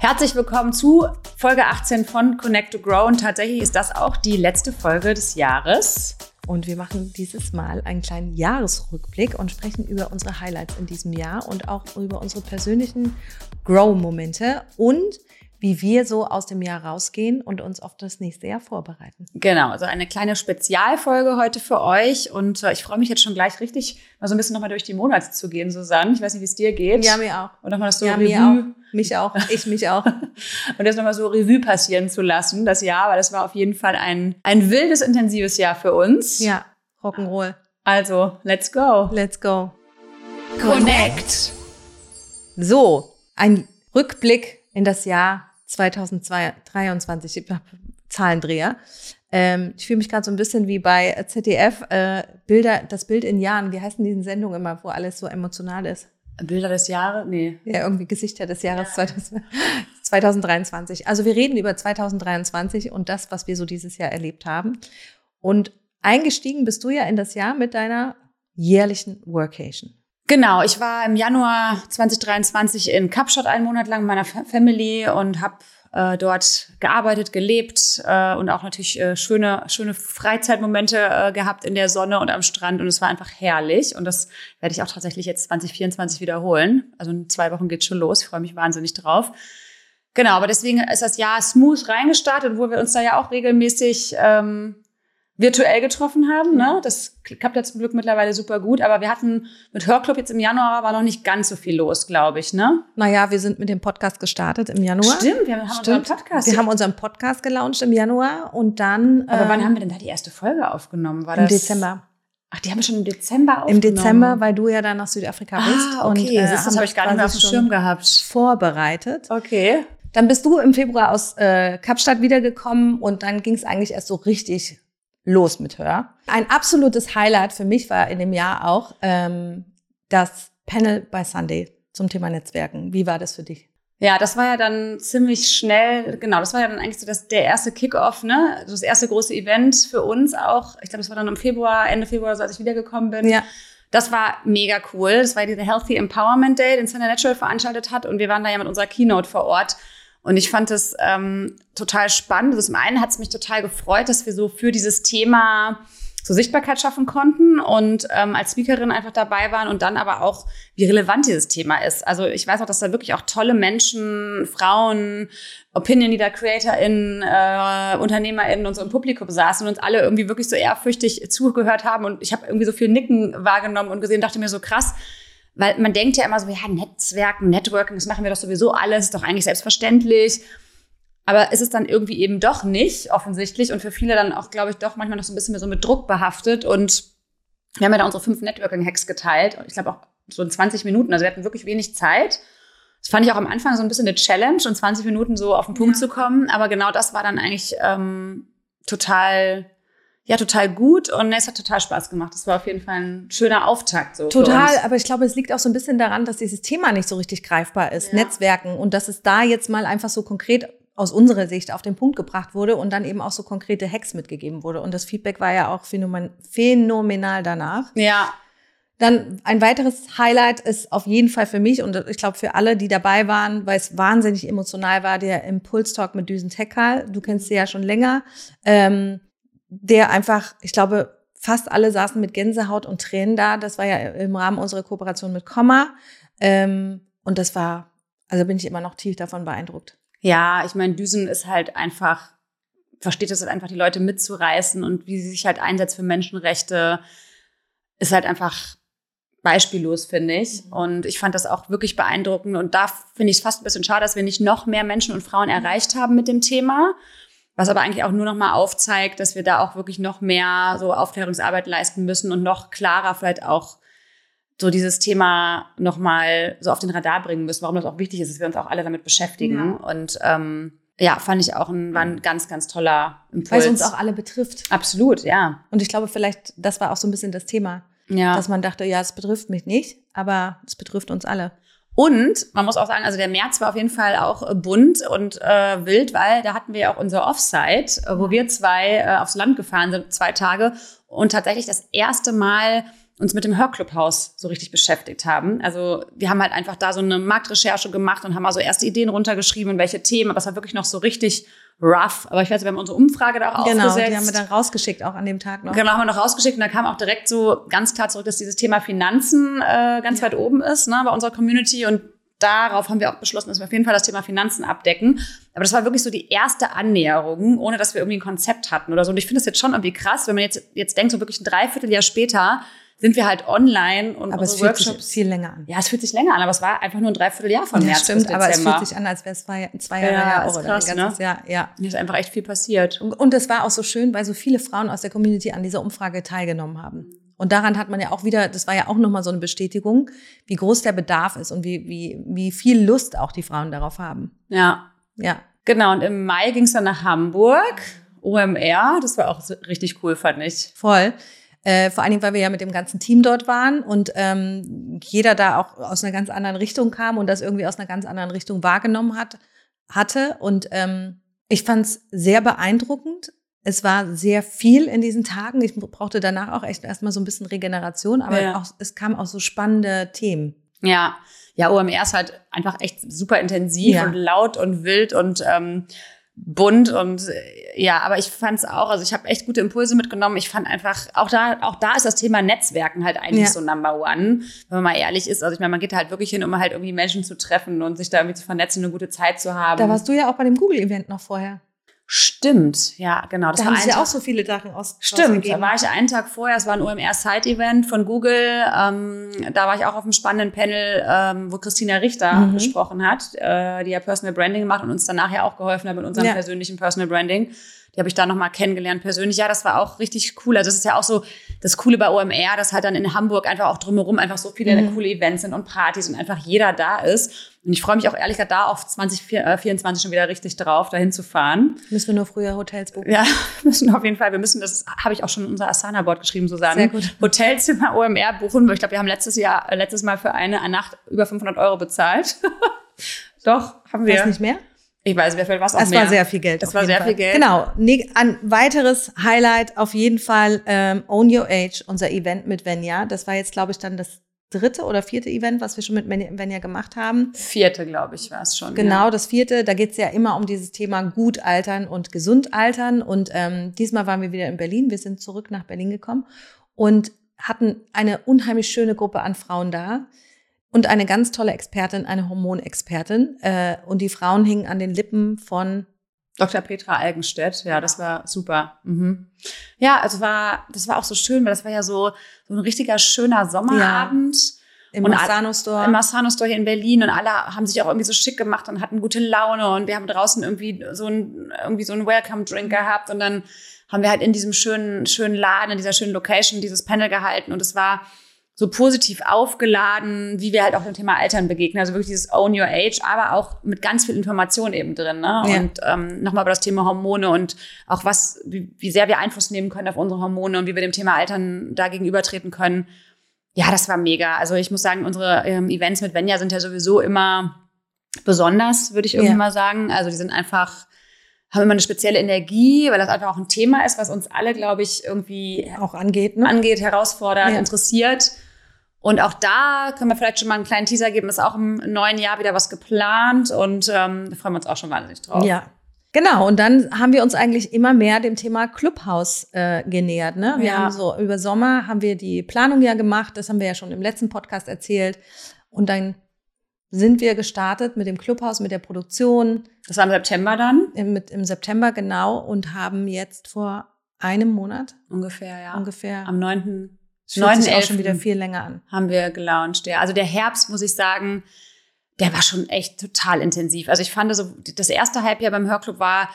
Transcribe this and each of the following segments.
Herzlich willkommen zu Folge 18 von Connect to Grow und tatsächlich ist das auch die letzte Folge des Jahres. Und wir machen dieses Mal einen kleinen Jahresrückblick und sprechen über unsere Highlights in diesem Jahr und auch über unsere persönlichen Grow-Momente und wie wir so aus dem Jahr rausgehen und uns auf das nächste Jahr vorbereiten. Genau, also eine kleine Spezialfolge heute für euch und äh, ich freue mich jetzt schon gleich richtig, mal so ein bisschen nochmal durch die Monate zu gehen, Susanne. Ich weiß nicht, wie es dir geht. Ja, mir auch. Und nochmal das so ja, Revue. mir auch. Mich auch. Ich mich auch. und jetzt nochmal so Revue passieren zu lassen, das Jahr, weil das war auf jeden Fall ein, ein wildes, intensives Jahr für uns. Ja, Rock'n'Roll. Also, let's go. Let's go. Connect. So, ein Rückblick in das Jahr 2023. Ich habe Zahlendreher. Ähm, ich fühle mich gerade so ein bisschen wie bei ZDF, äh, Bilder, das Bild in Jahren. Wie heißen diese Sendungen immer, wo alles so emotional ist? Bilder des Jahres? Nee. Ja, irgendwie Gesichter des Jahres ja. 2000, 2023. Also wir reden über 2023 und das, was wir so dieses Jahr erlebt haben. Und eingestiegen bist du ja in das Jahr mit deiner jährlichen Workation. Genau, ich war im Januar 2023 in Kapstadt einen Monat lang mit meiner Family und habe äh, dort gearbeitet, gelebt äh, und auch natürlich äh, schöne, schöne Freizeitmomente äh, gehabt in der Sonne und am Strand. Und es war einfach herrlich. Und das werde ich auch tatsächlich jetzt 2024 wiederholen. Also in zwei Wochen geht's schon los. Ich freue mich wahnsinnig drauf. Genau, aber deswegen ist das Jahr smooth reingestartet, wo wir uns da ja auch regelmäßig ähm, virtuell getroffen haben. Ne? Das klappt ja zum Glück mittlerweile super gut. Aber wir hatten mit Hörclub jetzt im Januar war noch nicht ganz so viel los, glaube ich. Ne? Naja, wir sind mit dem Podcast gestartet im Januar. Stimmt, wir haben Stimmt. unseren Podcast. Wir haben unseren Podcast gelauncht im Januar und dann. Aber äh, wann haben wir denn da die erste Folge aufgenommen? War Im das Dezember. Ach, die haben wir schon im Dezember aufgenommen. Im Dezember, weil du ja dann nach Südafrika bist. Ah, okay, und, äh, das haben habe ich gar nicht mehr auf dem Schirm gehabt. Vorbereitet. Okay. Dann bist du im Februar aus äh, Kapstadt wiedergekommen und dann ging es eigentlich erst so richtig los mit Hör. Ein absolutes Highlight für mich war in dem Jahr auch ähm, das Panel bei Sunday zum Thema Netzwerken. Wie war das für dich? Ja, das war ja dann ziemlich schnell, genau, das war ja dann eigentlich so das, der erste Kickoff, ne? Das erste große Event für uns auch. Ich glaube, das war dann im Februar, Ende Februar, so als ich wiedergekommen bin. Ja. Das war mega cool. Das war dieser Healthy Empowerment Day, den Center Natural veranstaltet hat. Und wir waren da ja mit unserer Keynote vor Ort. Und ich fand das ähm, total spannend. Also zum einen hat es mich total gefreut, dass wir so für dieses Thema so Sichtbarkeit schaffen konnten und ähm, als Speakerin einfach dabei waren und dann aber auch, wie relevant dieses Thema ist. Also ich weiß auch, dass da wirklich auch tolle Menschen, Frauen, Opinion Leader, CreatorInnen, äh, UnternehmerInnen und so im Publikum saßen und uns alle irgendwie wirklich so ehrfürchtig zugehört haben und ich habe irgendwie so viel Nicken wahrgenommen und gesehen, dachte mir so krass, weil man denkt ja immer so, ja, Netzwerken, Networking, das machen wir doch sowieso alles, ist doch eigentlich selbstverständlich. Aber ist es dann irgendwie eben doch nicht, offensichtlich. Und für viele dann auch, glaube ich, doch manchmal noch so ein bisschen so mit Druck behaftet. Und wir haben ja da unsere fünf Networking-Hacks geteilt. Und ich glaube auch so in 20 Minuten. Also wir hatten wirklich wenig Zeit. Das fand ich auch am Anfang so ein bisschen eine Challenge, in 20 Minuten so auf den Punkt ja. zu kommen. Aber genau das war dann eigentlich ähm, total ja, total gut und es hat total Spaß gemacht. Das war auf jeden Fall ein schöner Auftakt. So total, aber ich glaube, es liegt auch so ein bisschen daran, dass dieses Thema nicht so richtig greifbar ist, ja. Netzwerken und dass es da jetzt mal einfach so konkret aus unserer Sicht auf den Punkt gebracht wurde und dann eben auch so konkrete Hacks mitgegeben wurde. Und das Feedback war ja auch phänomen phänomenal danach. Ja. Dann ein weiteres Highlight ist auf jeden Fall für mich und ich glaube für alle, die dabei waren, weil es wahnsinnig emotional war, der Impulstalk mit Düsen Tekal. Du kennst sie ja schon länger. Ähm, der einfach, ich glaube, fast alle saßen mit Gänsehaut und Tränen da. Das war ja im Rahmen unserer Kooperation mit Komma. Ähm, und das war, also bin ich immer noch tief davon beeindruckt. Ja, ich meine, Düsen ist halt einfach, versteht es halt einfach, die Leute mitzureißen und wie sie sich halt einsetzt für Menschenrechte, ist halt einfach beispiellos, finde ich. Mhm. Und ich fand das auch wirklich beeindruckend. Und da finde ich es fast ein bisschen schade, dass wir nicht noch mehr Menschen und Frauen erreicht haben mit dem Thema. Was aber eigentlich auch nur noch mal aufzeigt, dass wir da auch wirklich noch mehr so Aufklärungsarbeit leisten müssen und noch klarer vielleicht auch so dieses Thema noch mal so auf den Radar bringen müssen, warum das auch wichtig ist, dass wir uns auch alle damit beschäftigen. Ja. Und ähm, ja, fand ich auch ein, war ein ganz, ganz toller Impuls. Weil es uns auch alle betrifft. Absolut, ja. Und ich glaube, vielleicht, das war auch so ein bisschen das Thema. Ja. Dass man dachte, ja, es betrifft mich nicht, aber es betrifft uns alle. Und man muss auch sagen, also der März war auf jeden Fall auch äh, bunt und äh, wild, weil da hatten wir ja auch unser Offsite, äh, wo wir zwei äh, aufs Land gefahren sind, zwei Tage und tatsächlich das erste Mal uns mit dem Hörclubhaus so richtig beschäftigt haben. Also wir haben halt einfach da so eine Marktrecherche gemacht und haben also erste Ideen runtergeschrieben welche Themen, aber es war wirklich noch so richtig rough. Aber ich weiß, wir haben unsere Umfrage da auch genau, aufgesetzt. Genau, die haben wir dann rausgeschickt, auch an dem Tag noch. Genau, haben wir noch rausgeschickt und da kam auch direkt so ganz klar zurück, dass dieses Thema Finanzen äh, ganz ja. weit oben ist ne, bei unserer Community und darauf haben wir auch beschlossen, dass wir auf jeden Fall das Thema Finanzen abdecken. Aber das war wirklich so die erste Annäherung, ohne dass wir irgendwie ein Konzept hatten oder so. Und ich finde das jetzt schon irgendwie krass, wenn man jetzt, jetzt denkt, so wirklich ein Dreivierteljahr später sind wir halt online und aber es fühlt Workshops. sich viel länger an. Ja, es fühlt sich länger an, aber es war einfach nur ein Dreivierteljahr von März stimmt, bis Dezember. aber es fühlt sich an, als wäre es zwei, zwei Jahre ja, oder krass, ein ganzes ne? Jahr. Ja, Hier ist einfach echt viel passiert. Und, und es war auch so schön, weil so viele Frauen aus der Community an dieser Umfrage teilgenommen haben. Und daran hat man ja auch wieder, das war ja auch nochmal so eine Bestätigung, wie groß der Bedarf ist und wie, wie, wie viel Lust auch die Frauen darauf haben. Ja. Ja. Genau, und im Mai ging es dann nach Hamburg, OMR, das war auch richtig cool, fand ich. Voll. Äh, vor allen Dingen, weil wir ja mit dem ganzen Team dort waren und ähm, jeder da auch aus einer ganz anderen Richtung kam und das irgendwie aus einer ganz anderen Richtung wahrgenommen hat, hatte. Und ähm, ich fand es sehr beeindruckend. Es war sehr viel in diesen Tagen. Ich brauchte danach auch echt erstmal so ein bisschen Regeneration, aber ja. auch, es kamen auch so spannende Themen. Ja, ja, OMR ist halt einfach echt super intensiv ja. und laut und wild und ähm, bunt und ja, aber ich fand es auch, also ich habe echt gute Impulse mitgenommen. Ich fand einfach, auch da, auch da ist das Thema Netzwerken halt eigentlich ja. so Number One, wenn man mal ehrlich ist. Also ich meine, man geht halt wirklich hin, um halt irgendwie Menschen zu treffen und sich da irgendwie zu vernetzen, eine gute Zeit zu haben. Da warst du ja auch bei dem Google-Event noch vorher. Stimmt, ja, genau. Das da haben sie ja auch so viele Sachen aus. Stimmt, da war ich einen Tag vorher, es war ein OMR-Side-Event von Google. Ähm, da war ich auch auf einem spannenden Panel, ähm, wo Christina Richter mhm. gesprochen hat, äh, die ja Personal Branding gemacht und uns danach ja auch geholfen hat mit unserem ja. persönlichen Personal Branding. Die habe ich da nochmal kennengelernt persönlich. Ja, das war auch richtig cool. Also das ist ja auch so das Coole bei OMR, dass halt dann in Hamburg einfach auch drumherum einfach so viele mhm. coole Events sind und Partys und einfach jeder da ist. Und ich freue mich auch ehrlich gesagt da auf 2024 schon wieder richtig drauf, dahin zu fahren. Müssen wir nur früher Hotels buchen? Ja, müssen auf jeden Fall. Wir müssen, das habe ich auch schon in unser Asana-Board geschrieben, Susanne. Sehr gut. Hotelzimmer OMR buchen. Ich glaube, wir haben letztes Jahr, letztes Mal für eine Nacht über 500 Euro bezahlt. Doch, haben wir. Was nicht mehr? Ich weiß, wer viel was auch Es mehr. war sehr viel Geld. Es war sehr Fall. viel Geld. Genau. Ein weiteres Highlight auf jeden Fall ähm, Own Your Age, unser Event mit Venja. Das war jetzt, glaube ich, dann das dritte oder vierte Event, was wir schon mit Venja gemacht haben. Vierte, glaube ich, war es schon. Genau, ja. das vierte. Da geht es ja immer um dieses Thema gut altern und gesund altern. Und ähm, diesmal waren wir wieder in Berlin. Wir sind zurück nach Berlin gekommen und hatten eine unheimlich schöne Gruppe an Frauen da und eine ganz tolle Expertin, eine Hormonexpertin. Äh, und die Frauen hingen an den Lippen von Dr. Petra Algenstedt, ja, das war super. Mhm. Ja, also war, das war auch so schön, weil das war ja so, so ein richtiger schöner Sommerabend. Ja. Im Massano Store. Im Massano Store hier in Berlin und alle haben sich auch irgendwie so schick gemacht und hatten gute Laune und wir haben draußen irgendwie so ein, irgendwie so ein Welcome Drink gehabt und dann haben wir halt in diesem schönen, schönen Laden, in dieser schönen Location dieses Panel gehalten und es war, so positiv aufgeladen, wie wir halt auch dem Thema Altern begegnen. Also wirklich dieses Own Your Age, aber auch mit ganz viel Information eben drin. Ne? Ja. Und ähm, nochmal über das Thema Hormone und auch was, wie, wie sehr wir Einfluss nehmen können auf unsere Hormone und wie wir dem Thema Altern da gegenübertreten können. Ja, das war mega. Also ich muss sagen, unsere ähm, Events mit Venja sind ja sowieso immer besonders, würde ich irgendwie ja. mal sagen. Also die sind einfach haben immer eine spezielle Energie, weil das einfach auch ein Thema ist, was uns alle, glaube ich, irgendwie auch angeht, ne? angeht, herausfordert, ja. interessiert. Und auch da können wir vielleicht schon mal einen kleinen Teaser geben. Ist auch im neuen Jahr wieder was geplant und ähm, da freuen wir uns auch schon wahnsinnig drauf. Ja. Genau, und dann haben wir uns eigentlich immer mehr dem Thema Clubhaus äh, genähert. Ne? Wir ja. haben so über Sommer haben wir die Planung ja gemacht, das haben wir ja schon im letzten Podcast erzählt. Und dann sind wir gestartet mit dem Clubhaus, mit der Produktion. Das war im September dann? Im, mit, Im September genau und haben jetzt vor einem Monat ungefähr, ja. Ungefähr. Am 9. Es fühlt sich auch schon wieder viel länger an. Haben wir gelauncht, ja. Also der Herbst, muss ich sagen, der war schon echt total intensiv. Also ich fand so, das erste Halbjahr beim Hörclub war,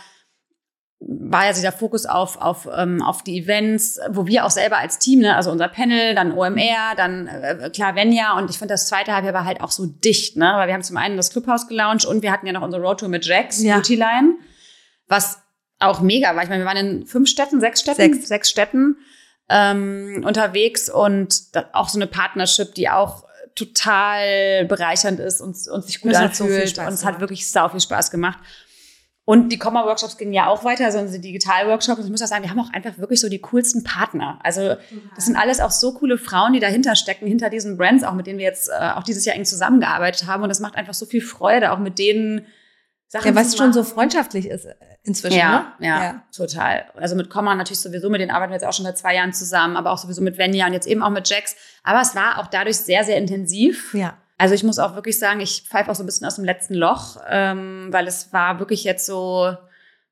war ja dieser Fokus auf, auf, ähm, auf die Events, wo wir auch selber als Team, ne, also unser Panel, dann OMR, dann äh, klar Venja und ich finde das zweite Halbjahr war halt auch so dicht, ne, weil wir haben zum einen das Clubhaus gelauncht und wir hatten ja noch unsere Roadtour mit Jax, ja. Beauty Line, was auch mega war. Ich meine, wir waren in fünf Städten, sechs Städten, sechs, sechs Städten ähm, unterwegs und auch so eine Partnership, die auch total bereichernd ist und, und sich gut anfühlt. So und es hat wirklich sau viel Spaß gemacht. Und die Komma-Workshops gingen ja auch weiter, also unsere Digital-Workshops. Und ich muss auch sagen, wir haben auch einfach wirklich so die coolsten Partner. Also das sind alles auch so coole Frauen, die dahinter stecken, hinter diesen Brands, auch mit denen wir jetzt äh, auch dieses Jahr eng zusammengearbeitet haben. Und das macht einfach so viel Freude, auch mit denen Sachen Ja, was schon so freundschaftlich ist äh, inzwischen, ja, ne? Ja, ja, total. Also mit Komma natürlich sowieso, mit denen arbeiten wir jetzt auch schon seit zwei Jahren zusammen, aber auch sowieso mit Venya und jetzt eben auch mit Jax. Aber es war auch dadurch sehr, sehr intensiv. Ja. Also ich muss auch wirklich sagen, ich pfeife auch so ein bisschen aus dem letzten Loch, ähm, weil es war wirklich jetzt so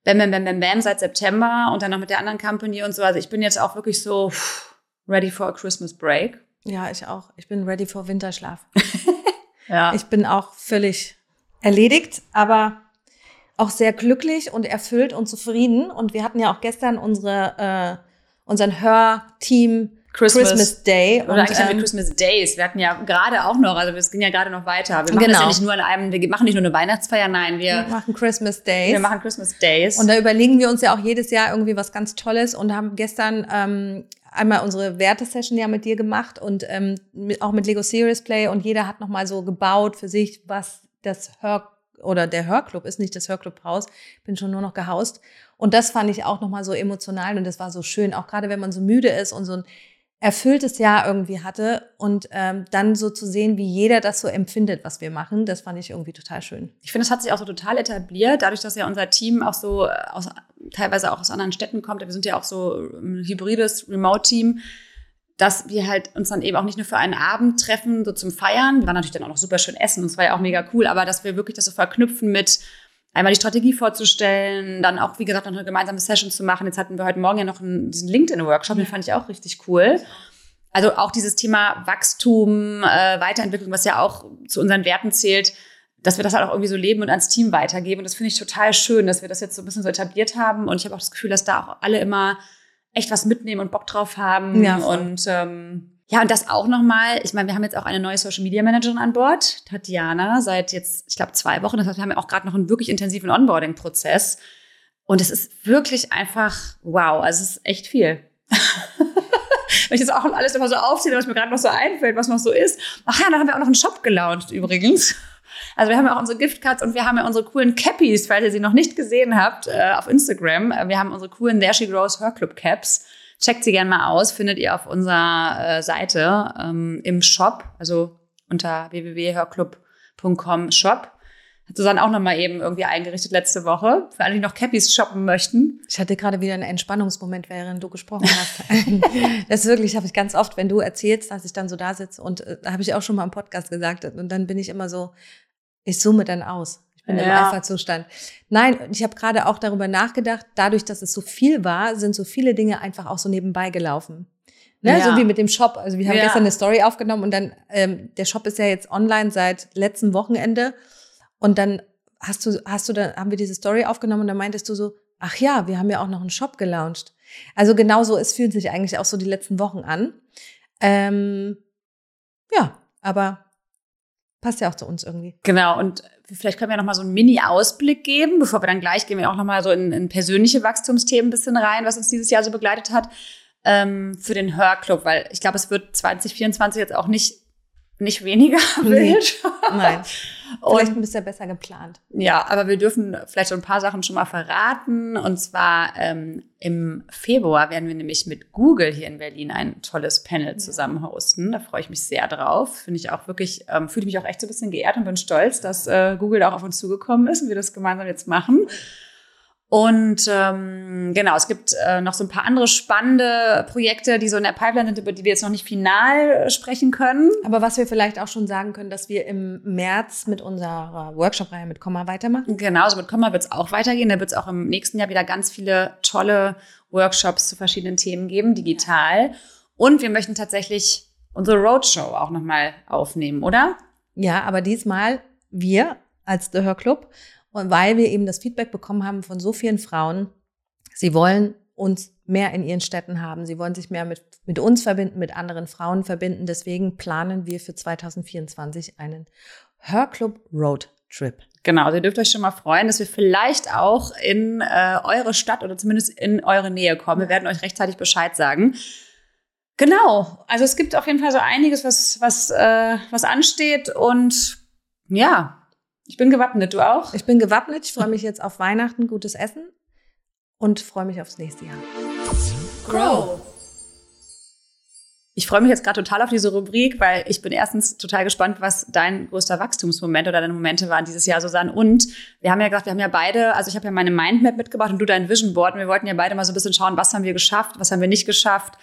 bam, bam, bam, bam, bam seit September und dann noch mit der anderen Company und so. Also ich bin jetzt auch wirklich so ready for a Christmas break. Ja, ich auch. Ich bin ready for Winterschlaf. ja. Ich bin auch völlig erledigt, aber auch sehr glücklich und erfüllt und zufrieden. Und wir hatten ja auch gestern unsere, äh, unseren Hörteam Christmas, Christmas Day. Oder und, eigentlich haben wir ähm, Christmas Days. Wir hatten ja gerade auch noch, also es ging ja gerade noch weiter. Wir machen genau. das ja nicht nur an einem, wir machen nicht nur eine Weihnachtsfeier, nein, wir, wir machen Christmas Days. Wir machen Christmas Days. Und da überlegen wir uns ja auch jedes Jahr irgendwie was ganz Tolles und haben gestern ähm, einmal unsere Wertesession ja mit dir gemacht und ähm, auch mit Lego Serious Play und jeder hat nochmal so gebaut für sich, was das Hör oder der Hörclub ist, nicht das Hörclubhaus, bin schon nur noch gehaust. Und das fand ich auch nochmal so emotional und das war so schön, auch gerade wenn man so müde ist und so ein erfülltes Jahr irgendwie hatte und ähm, dann so zu sehen, wie jeder das so empfindet, was wir machen, das fand ich irgendwie total schön. Ich finde, es hat sich auch so total etabliert, dadurch, dass ja unser Team auch so äh, aus, teilweise auch aus anderen Städten kommt. Wir sind ja auch so ein hybrides Remote-Team, dass wir halt uns dann eben auch nicht nur für einen Abend treffen, so zum Feiern. Wir waren natürlich dann auch noch super schön essen und es war ja auch mega cool, aber dass wir wirklich das so verknüpfen mit einmal die Strategie vorzustellen, dann auch, wie gesagt, noch eine gemeinsame Session zu machen. Jetzt hatten wir heute Morgen ja noch einen, diesen LinkedIn-Workshop, den fand ich auch richtig cool. Also auch dieses Thema Wachstum, äh, Weiterentwicklung, was ja auch zu unseren Werten zählt, dass wir das halt auch irgendwie so leben und ans Team weitergeben. Und das finde ich total schön, dass wir das jetzt so ein bisschen so etabliert haben. Und ich habe auch das Gefühl, dass da auch alle immer echt was mitnehmen und Bock drauf haben. Ja, und ähm, ja, und das auch nochmal, ich meine, wir haben jetzt auch eine neue Social Media Managerin an Bord, Tatjana, seit jetzt, ich glaube, zwei Wochen. Das heißt, wir haben ja auch gerade noch einen wirklich intensiven Onboarding-Prozess. Und es ist wirklich einfach wow, also es ist echt viel. Wenn ich jetzt auch alles immer so aufziehe, was mir gerade noch so einfällt, was noch so ist. Ach ja, dann haben wir auch noch einen Shop gelauncht übrigens. Also wir haben ja auch unsere Giftcards und wir haben ja unsere coolen Cappies, falls ihr sie noch nicht gesehen habt, äh, auf Instagram. Wir haben unsere coolen There She Grows Her Club Caps. Checkt sie gerne mal aus, findet ihr auf unserer äh, Seite ähm, im Shop, also unter www.hörclub.com Shop. Hat Susanne auch nochmal eben irgendwie eingerichtet letzte Woche, für alle, die noch Cappies shoppen möchten. Ich hatte gerade wieder einen Entspannungsmoment, während du gesprochen hast. das ist wirklich, habe ich ganz oft, wenn du erzählst, dass ich dann so da sitze und äh, da habe ich auch schon mal im Podcast gesagt und dann bin ich immer so, ich zoome dann aus. Ich bin ja. im Alpha-Zustand. Nein, ich habe gerade auch darüber nachgedacht, dadurch, dass es so viel war, sind so viele Dinge einfach auch so nebenbei gelaufen. Ne? Ja. So wie mit dem Shop. Also wir haben ja. gestern eine Story aufgenommen und dann, ähm, der Shop ist ja jetzt online seit letztem Wochenende. Und dann hast du, hast du, dann haben wir diese Story aufgenommen und dann meintest du so, ach ja, wir haben ja auch noch einen Shop gelauncht. Also genauso, es fühlt sich eigentlich auch so die letzten Wochen an. Ähm, ja, aber passt ja auch zu uns irgendwie. Genau, und vielleicht können wir noch mal so einen Mini-Ausblick geben, bevor wir dann gleich gehen wir auch noch mal so in, in persönliche Wachstumsthemen ein bisschen rein, was uns dieses Jahr so begleitet hat, ähm, für den Hörclub, weil ich glaube, es wird 2024 jetzt auch nicht, nicht weniger wild. Nein. Vielleicht ein bisschen besser geplant. Ja, aber wir dürfen vielleicht so ein paar Sachen schon mal verraten. Und zwar ähm, im Februar werden wir nämlich mit Google hier in Berlin ein tolles Panel zusammen hosten. Da freue ich mich sehr drauf. Finde ich auch wirklich, ähm, fühle mich auch echt so ein bisschen geehrt und bin stolz, dass äh, Google da auch auf uns zugekommen ist und wir das gemeinsam jetzt machen. Und ähm, genau, es gibt äh, noch so ein paar andere spannende Projekte, die so in der Pipeline sind, über die wir jetzt noch nicht final sprechen können. Aber was wir vielleicht auch schon sagen können, dass wir im März mit unserer Workshop-Reihe mit Komma weitermachen. Genau, so mit Komma wird es auch weitergehen. Da wird es auch im nächsten Jahr wieder ganz viele tolle Workshops zu verschiedenen Themen geben, digital. Und wir möchten tatsächlich unsere Roadshow auch nochmal aufnehmen, oder? Ja, aber diesmal wir als The Her Club und weil wir eben das Feedback bekommen haben von so vielen Frauen, sie wollen uns mehr in ihren Städten haben. Sie wollen sich mehr mit, mit uns verbinden, mit anderen Frauen verbinden. Deswegen planen wir für 2024 einen Hörclub Road Trip. Genau, also ihr dürft euch schon mal freuen, dass wir vielleicht auch in äh, eure Stadt oder zumindest in eure Nähe kommen. Wir werden euch rechtzeitig Bescheid sagen. Genau, also es gibt auf jeden Fall so einiges, was, was, äh, was ansteht und ja, Ich bin gewappnet, du auch? Ich bin gewappnet. Ich freue mich jetzt auf Weihnachten, gutes Essen und freue mich aufs nächste Jahr. Grow. Ich freue mich jetzt gerade total auf diese Rubrik, weil ich bin erstens total gespannt, was dein größter Wachstumsmoment oder deine Momente waren dieses Jahr, Susanne. Und wir haben ja gesagt, wir haben ja beide, also ich habe ja meine Mindmap mitgebracht und du dein Vision Board. Und wir wollten ja beide mal so ein bisschen schauen, was haben wir geschafft, was haben wir nicht geschafft,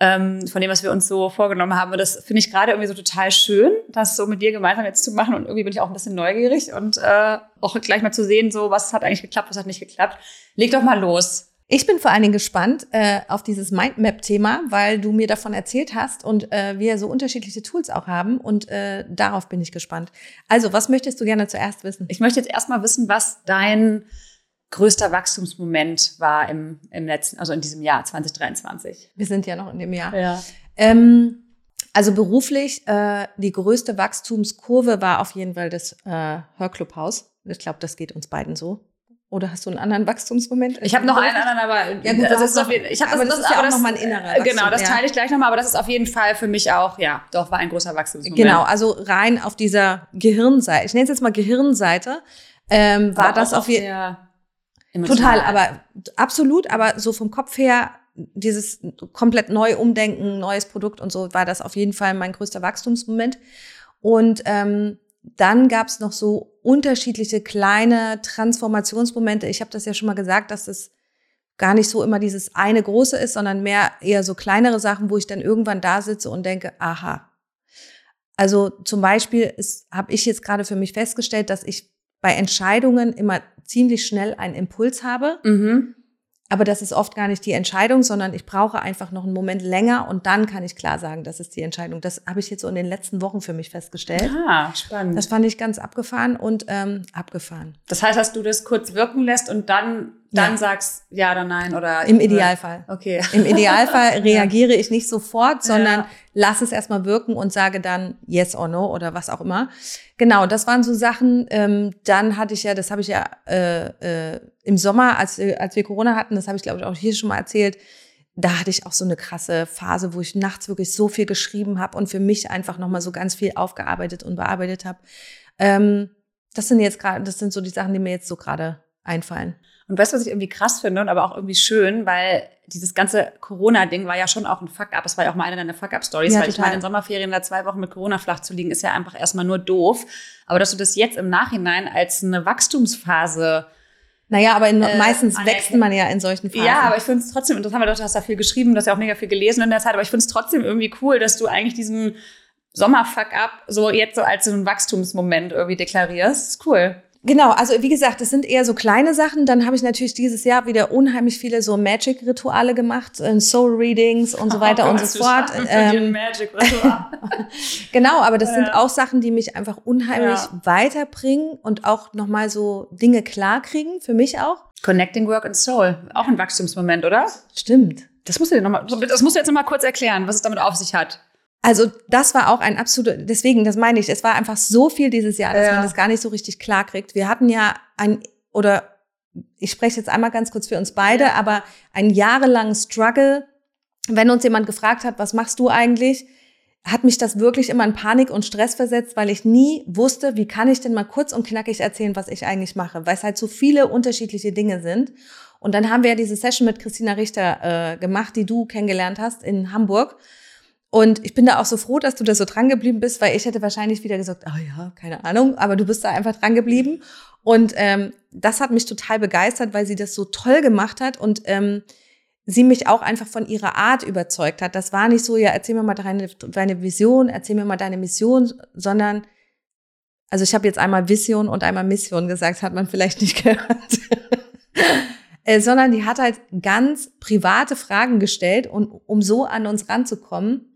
ähm, von dem, was wir uns so vorgenommen haben. Und das finde ich gerade irgendwie so total schön, das so mit dir gemeinsam jetzt zu machen. Und irgendwie bin ich auch ein bisschen neugierig und äh, auch gleich mal zu sehen, so was hat eigentlich geklappt, was hat nicht geklappt. Leg doch mal los. Ich bin vor allen Dingen gespannt äh, auf dieses Mindmap-Thema, weil du mir davon erzählt hast und äh, wir so unterschiedliche Tools auch haben und äh, darauf bin ich gespannt. Also, was möchtest du gerne zuerst wissen? Ich möchte jetzt erstmal wissen, was dein größter Wachstumsmoment war im, im letzten, also in diesem Jahr 2023. Wir sind ja noch in dem Jahr. Ja. Ähm, also beruflich, äh, die größte Wachstumskurve war auf jeden Fall das äh, Hörclubhaus. Ich glaube, das geht uns beiden so. Oder hast du einen anderen Wachstumsmoment? Ich habe noch einen anderen, aber Ja, gut, das ist jeden, ich aber das, das ist ja auch noch mal ein innerer äh, Genau, Wachstum, das teile ich gleich nochmal, aber das ist auf jeden Fall für mich auch, ja, doch war ein großer Wachstumsmoment. Genau, also rein auf dieser Gehirnseite, ich nenne es jetzt mal Gehirnseite, ähm, war Aber das auf jeden sehr emotional. Total, aber absolut, aber so vom Kopf her, dieses komplett neu umdenken, neues Produkt und so, war das auf jeden Fall mein größter Wachstumsmoment. Und ähm, dann gab es noch so unterschiedliche kleine Transformationsmomente. Ich habe das ja schon mal gesagt, dass es gar nicht so immer dieses eine große ist, sondern mehr eher so kleinere Sachen, wo ich dann irgendwann da sitze und denke, aha. Also zum Beispiel habe ich jetzt gerade für mich festgestellt, dass ich bei Entscheidungen immer ziemlich schnell einen Impuls habe. Mhm. Aber das ist oft gar nicht die Entscheidung, sondern ich brauche einfach noch einen Moment länger und dann kann ich klar sagen, das ist die Entscheidung. Das habe ich jetzt so in den letzten Wochen für mich festgestellt. Ah, spannend. Das Das, fand ich ganz abgefahren und ähm, abgefahren. heißt, dass du das kurz wirken lässt und dann, dann Ja. sagst ja oder nein oder Im Idealfall. Okay. Im Idealfall reagiere ich nicht sofort, sondern Ja. lass es erstmal wirken und sage dann yes or no oder was auch immer. Genau, das waren so Sachen. Ähm, dann hatte ich ja, das habe ich ja äh, äh, im Sommer, als, wir- als wir Corona hatten, das habe ich glaube ich auch hier schon mal erzählt, da hatte ich auch so eine krasse Phase, wo ich nachts wirklich so viel geschrieben habe und für mich einfach nochmal so ganz viel aufgearbeitet und bearbeitet habe. Ähm, das sind jetzt gerade, das sind so die Sachen, die mir jetzt so gerade einfallen. Und weißt du, was ich irgendwie krass finde und aber auch irgendwie schön, weil dieses ganze Corona-Ding war ja schon auch ein Fuck-up. Es war ja auch mal eine deiner Fuck-up-Stories, Ja, weil ich total. meine, in Sommerferien da zwei Wochen mit Corona flach zu liegen, ist ja einfach erstmal nur doof. Aber dass du das jetzt im Nachhinein als eine Wachstumsphase Naja, aber in, Äh, meistens wächst man ja in solchen Phasen. Ja, aber ich finde es trotzdem interessant, weil du hast da viel geschrieben, du hast ja auch mega viel gelesen in der Zeit, aber ich finde es trotzdem irgendwie cool, dass du eigentlich diesen Sommerfuck-up so jetzt so als so einen Wachstumsmoment irgendwie deklarierst. Das ist cool. Genau, also wie gesagt, das sind eher so kleine Sachen. Dann habe ich natürlich dieses Jahr wieder unheimlich viele so Magic-Rituale gemacht, äh, Soul-Readings und so weiter Oh und so fort. Ähm, genau, aber das sind Ja. auch Sachen, die mich einfach unheimlich Ja. weiterbringen und auch nochmal so Dinge klarkriegen, für mich auch. Connecting Work and Soul. Auch ein Wachstumsmoment, oder? Stimmt. Das musst du dir noch mal, das musst du jetzt noch mal kurz erklären, was es damit auf sich hat. Also das war auch ein absoluter, deswegen, das meine ich, es war einfach so viel dieses Jahr, dass Ja. man das gar nicht so richtig klar kriegt. Wir hatten ja ein, oder ich spreche jetzt einmal ganz kurz für uns beide, Ja. aber ein jahrelangen Struggle, wenn uns jemand gefragt hat, was machst du eigentlich, hat mich das wirklich immer in Panik und Stress versetzt, weil ich nie wusste, wie kann ich denn mal kurz und knackig erzählen, was ich eigentlich mache, weil es halt so viele unterschiedliche Dinge sind. Und dann haben wir ja diese Session mit Christina Richter äh, gemacht, die du kennengelernt hast in Hamburg. Und ich bin da auch so froh, dass du da so dran geblieben bist, weil ich hätte wahrscheinlich wieder gesagt, oh ja, keine Ahnung, aber du bist da einfach dran geblieben. Und ähm, das hat mich total begeistert, weil sie das so toll gemacht hat und ähm, sie mich auch einfach von ihrer Art überzeugt hat. Das war nicht so, ja, erzähl mir mal deine, deine Vision, erzähl mir mal deine Mission, sondern, also ich habe jetzt einmal Vision und einmal Mission gesagt, hat man vielleicht nicht gehört. äh, sondern die hat halt ganz private Fragen gestellt, und, um so an uns ranzukommen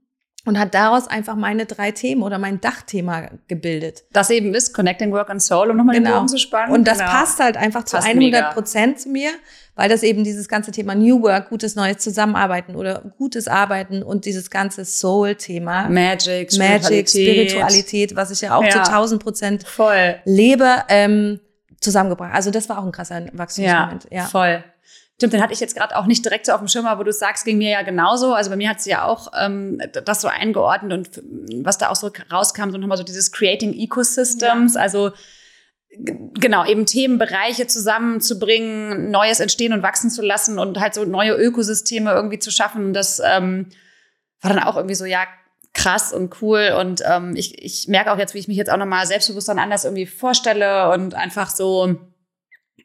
und hat daraus einfach meine drei Themen oder mein Dachthema gebildet. Das eben ist Connecting Work and Soul, um nochmal den Genau. Bogen zu spannen. Und das Genau. passt halt einfach zu Passt 100 Prozent zu mir, weil das eben dieses ganze Thema New Work, gutes neues Zusammenarbeiten oder gutes Arbeiten und dieses ganze Soul-Thema, Magic, Magic, Spiritualität, was ich ja auch Ja. zu 1000 Prozent Voll. lebe, ähm, zusammengebracht. Also das war auch ein krasser Wachstumsmoment. Ja, voll. Stimmt, den hatte ich jetzt gerade auch nicht direkt so auf dem Schirm, aber wo du es sagst, ging mir ja genauso. Also bei mir hat sie ja auch ähm, das so eingeordnet und was da auch so rauskam, so nochmal so dieses Creating Ecosystems. Also genau, eben Themenbereiche zusammenzubringen, Neues entstehen und wachsen zu lassen und halt so neue Ökosysteme irgendwie zu schaffen. Das ähm, war dann auch irgendwie so, ja, krass und cool. Und ähm, ich, ich merke auch jetzt, wie ich mich jetzt auch nochmal selbstbewusst dann anders irgendwie vorstelle und einfach so,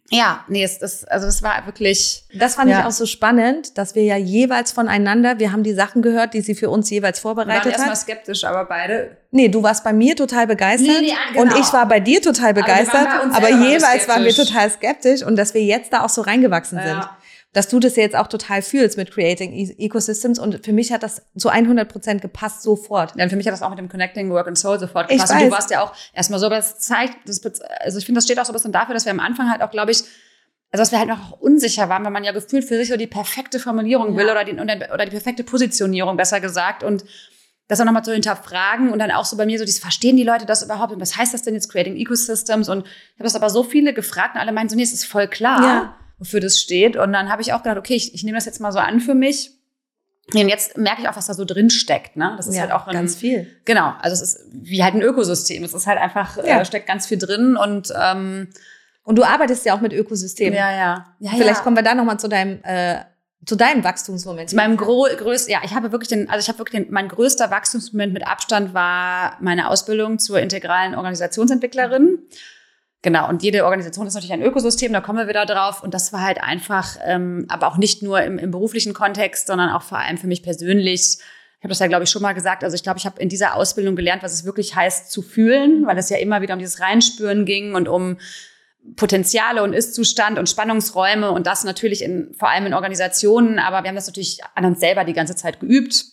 ja, nee, es, das, also es war wirklich. Das fand ja. ich auch so spannend, dass wir ja jeweils voneinander, wir haben die Sachen gehört, die sie für uns jeweils vorbereitet wir waren hat. erstmal skeptisch, aber beide. Nee, du warst bei mir total begeistert Nee, nee, genau. und ich war bei dir total begeistert, aber, selber jeweils waren wir total skeptisch und dass wir jetzt da auch so reingewachsen Ja. sind. Dass du das jetzt auch total fühlst mit Creating E- Ecosystems und für mich hat das zu 100 Prozent gepasst sofort. Ja, für mich hat das auch mit dem Connecting Work and Soul sofort gepasst. Und du warst ja auch erstmal so, aber es zeigt, das, also ich finde, das steht auch so ein bisschen dafür, dass wir am Anfang halt auch, glaube ich, also dass wir halt noch unsicher waren, weil man ja gefühlt für sich so die perfekte Formulierung will oder die, oder die perfekte Positionierung, besser gesagt. Und das dann nochmal zu hinterfragen und dann auch so bei mir so, dieses, verstehen die Leute das überhaupt? Und was heißt das denn jetzt, Creating Ecosystems? Und ich habe das aber so viele gefragt und alle meinen so, nee, es ist voll klar, Ja. Wofür das steht. Und dann habe ich auch gedacht, okay, ich, ich nehme das jetzt mal so an für mich. Und jetzt merke ich auch, was da so drin steckt. Ne? Das ist halt auch ein, ganz viel. Genau, also es ist wie halt ein Ökosystem. Es ist halt einfach, Ja. äh, steckt ganz viel drin und ähm, Und du arbeitest ja auch mit Ökosystemen. ja, ja. ja Vielleicht ja. kommen wir da nochmal zu deinem äh, zu deinem Wachstumsmoment. zu meinem größten, ja, ich habe wirklich den, also ich habe wirklich den, mein größter Wachstumsmoment mit Abstand war meine Ausbildung zur integralen Organisationsentwicklerin. Genau, und jede Organisation ist natürlich ein Ökosystem, da kommen wir wieder drauf. Und das war halt einfach, ähm, aber auch nicht nur im, im beruflichen Kontext, sondern auch vor allem für mich persönlich. Ich habe das ja, glaube ich, schon mal gesagt. Also ich glaube, ich habe in dieser Ausbildung gelernt, was es wirklich heißt zu fühlen, weil es ja immer wieder um dieses Reinspüren ging und um Potenziale und Ist-Zustand und Spannungsräume und das natürlich in, vor allem in Organisationen. Aber wir haben das natürlich an uns selber die ganze Zeit geübt.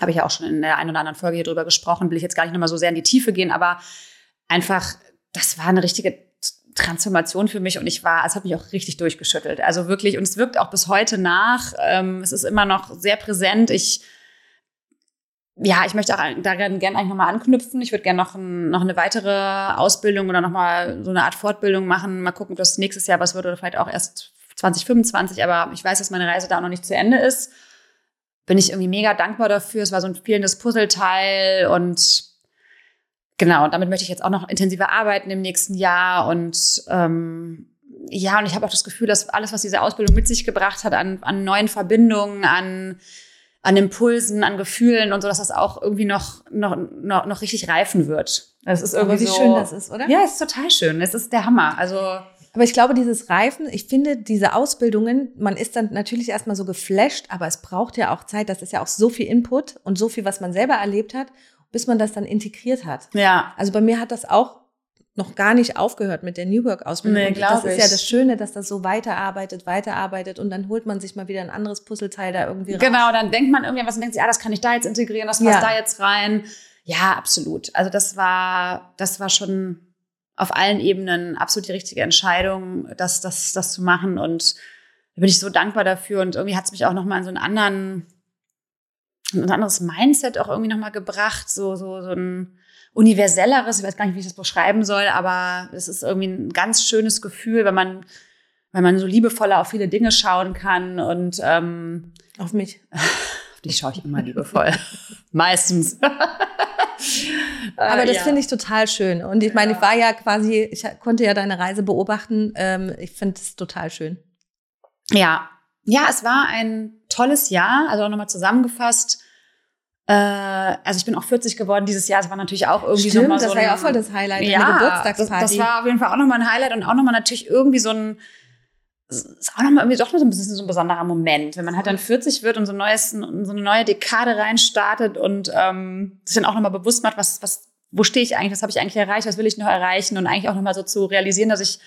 Habe ich ja auch schon in der einen oder anderen Folge hier drüber gesprochen. Will ich jetzt gar nicht nochmal so sehr in die Tiefe gehen, aber einfach, das war eine richtige Transformation für mich und ich war, es hat mich auch richtig durchgeschüttelt. Also wirklich, und es wirkt auch bis heute nach. Ähm, es ist immer noch sehr präsent. Ich ja, ich möchte auch daran gerne eigentlich nochmal anknüpfen. Ich würde gerne noch, ein, noch eine weitere Ausbildung oder nochmal so eine Art Fortbildung machen. Mal gucken, ob das nächstes Jahr was wird oder vielleicht auch erst 2025. Aber ich weiß, dass meine Reise da noch nicht zu Ende ist. Bin ich irgendwie mega dankbar dafür. Es war so ein fehlendes Puzzleteil und genau, und damit möchte ich jetzt auch noch intensiver arbeiten im nächsten Jahr. Und ähm, ja, und ich habe auch das Gefühl, dass alles, was diese Ausbildung mit sich gebracht hat, an, an neuen Verbindungen, an an Impulsen, an Gefühlen und so, dass das auch irgendwie noch, noch, noch, noch richtig reifen wird. Das ist irgendwie Aber wie so, schön das ist, oder? Ja, es ist total schön. Es ist der Hammer. Also Aber ich glaube, dieses Reifen, ich finde, diese Ausbildungen, man ist dann natürlich erstmal so geflasht, aber es braucht ja auch Zeit. Das ist ja auch so viel Input und so viel, was man selber erlebt hat, bis man das dann integriert hat. ja, Also bei mir hat das auch noch gar nicht aufgehört mit der New Work-Ausbildung. Nee, Und glaub das ist ich. ja das Schöne, dass das so weiterarbeitet, weiterarbeitet und dann holt man sich mal wieder ein anderes Puzzleteil da irgendwie raus. genau. Dann denkt man irgendwie was und denkt sich, ah, das kann ich da jetzt integrieren, das passt Ja. da jetzt rein. Ja, absolut. Also das war, das war schon auf allen Ebenen absolut die richtige Entscheidung, das, das, das zu machen. Und da bin ich so dankbar dafür. Und irgendwie hat es mich auch nochmal in so einen anderen, ein anderes Mindset auch irgendwie nochmal gebracht. So, so, so ein universelleres, ich weiß gar nicht, wie ich das beschreiben soll, aber es ist irgendwie ein ganz schönes Gefühl, wenn man, wenn man so liebevoller auf viele Dinge schauen kann. Und ähm, Auf mich. auf dich schaue ich immer liebevoll. Meistens. Aber Äh, das ja. finde ich total schön. Und ich meine, ich war ja quasi, ich konnte ja deine Reise beobachten. Ähm, ich finde es total schön. Ja, ja, es war ein tolles Jahr. Also auch nochmal zusammengefasst. Äh, also ich bin auch 40 geworden dieses Jahr. Es war natürlich auch irgendwie Stimmt, nochmal das so war ja ein- auch voll das Highlight, ja, Geburtstagsparty. Das, das war auf jeden Fall auch nochmal ein Highlight und auch nochmal natürlich irgendwie so ein ist auch nochmal irgendwie doch so ein bisschen so ein besonderer Moment, wenn man halt dann 40 wird und so, neues, so eine neue Dekade reinstartet und ähm, sich dann auch nochmal bewusst macht, was, was, wo stehe ich eigentlich, was habe ich eigentlich erreicht, was will ich noch erreichen und eigentlich auch nochmal so zu realisieren, dass ich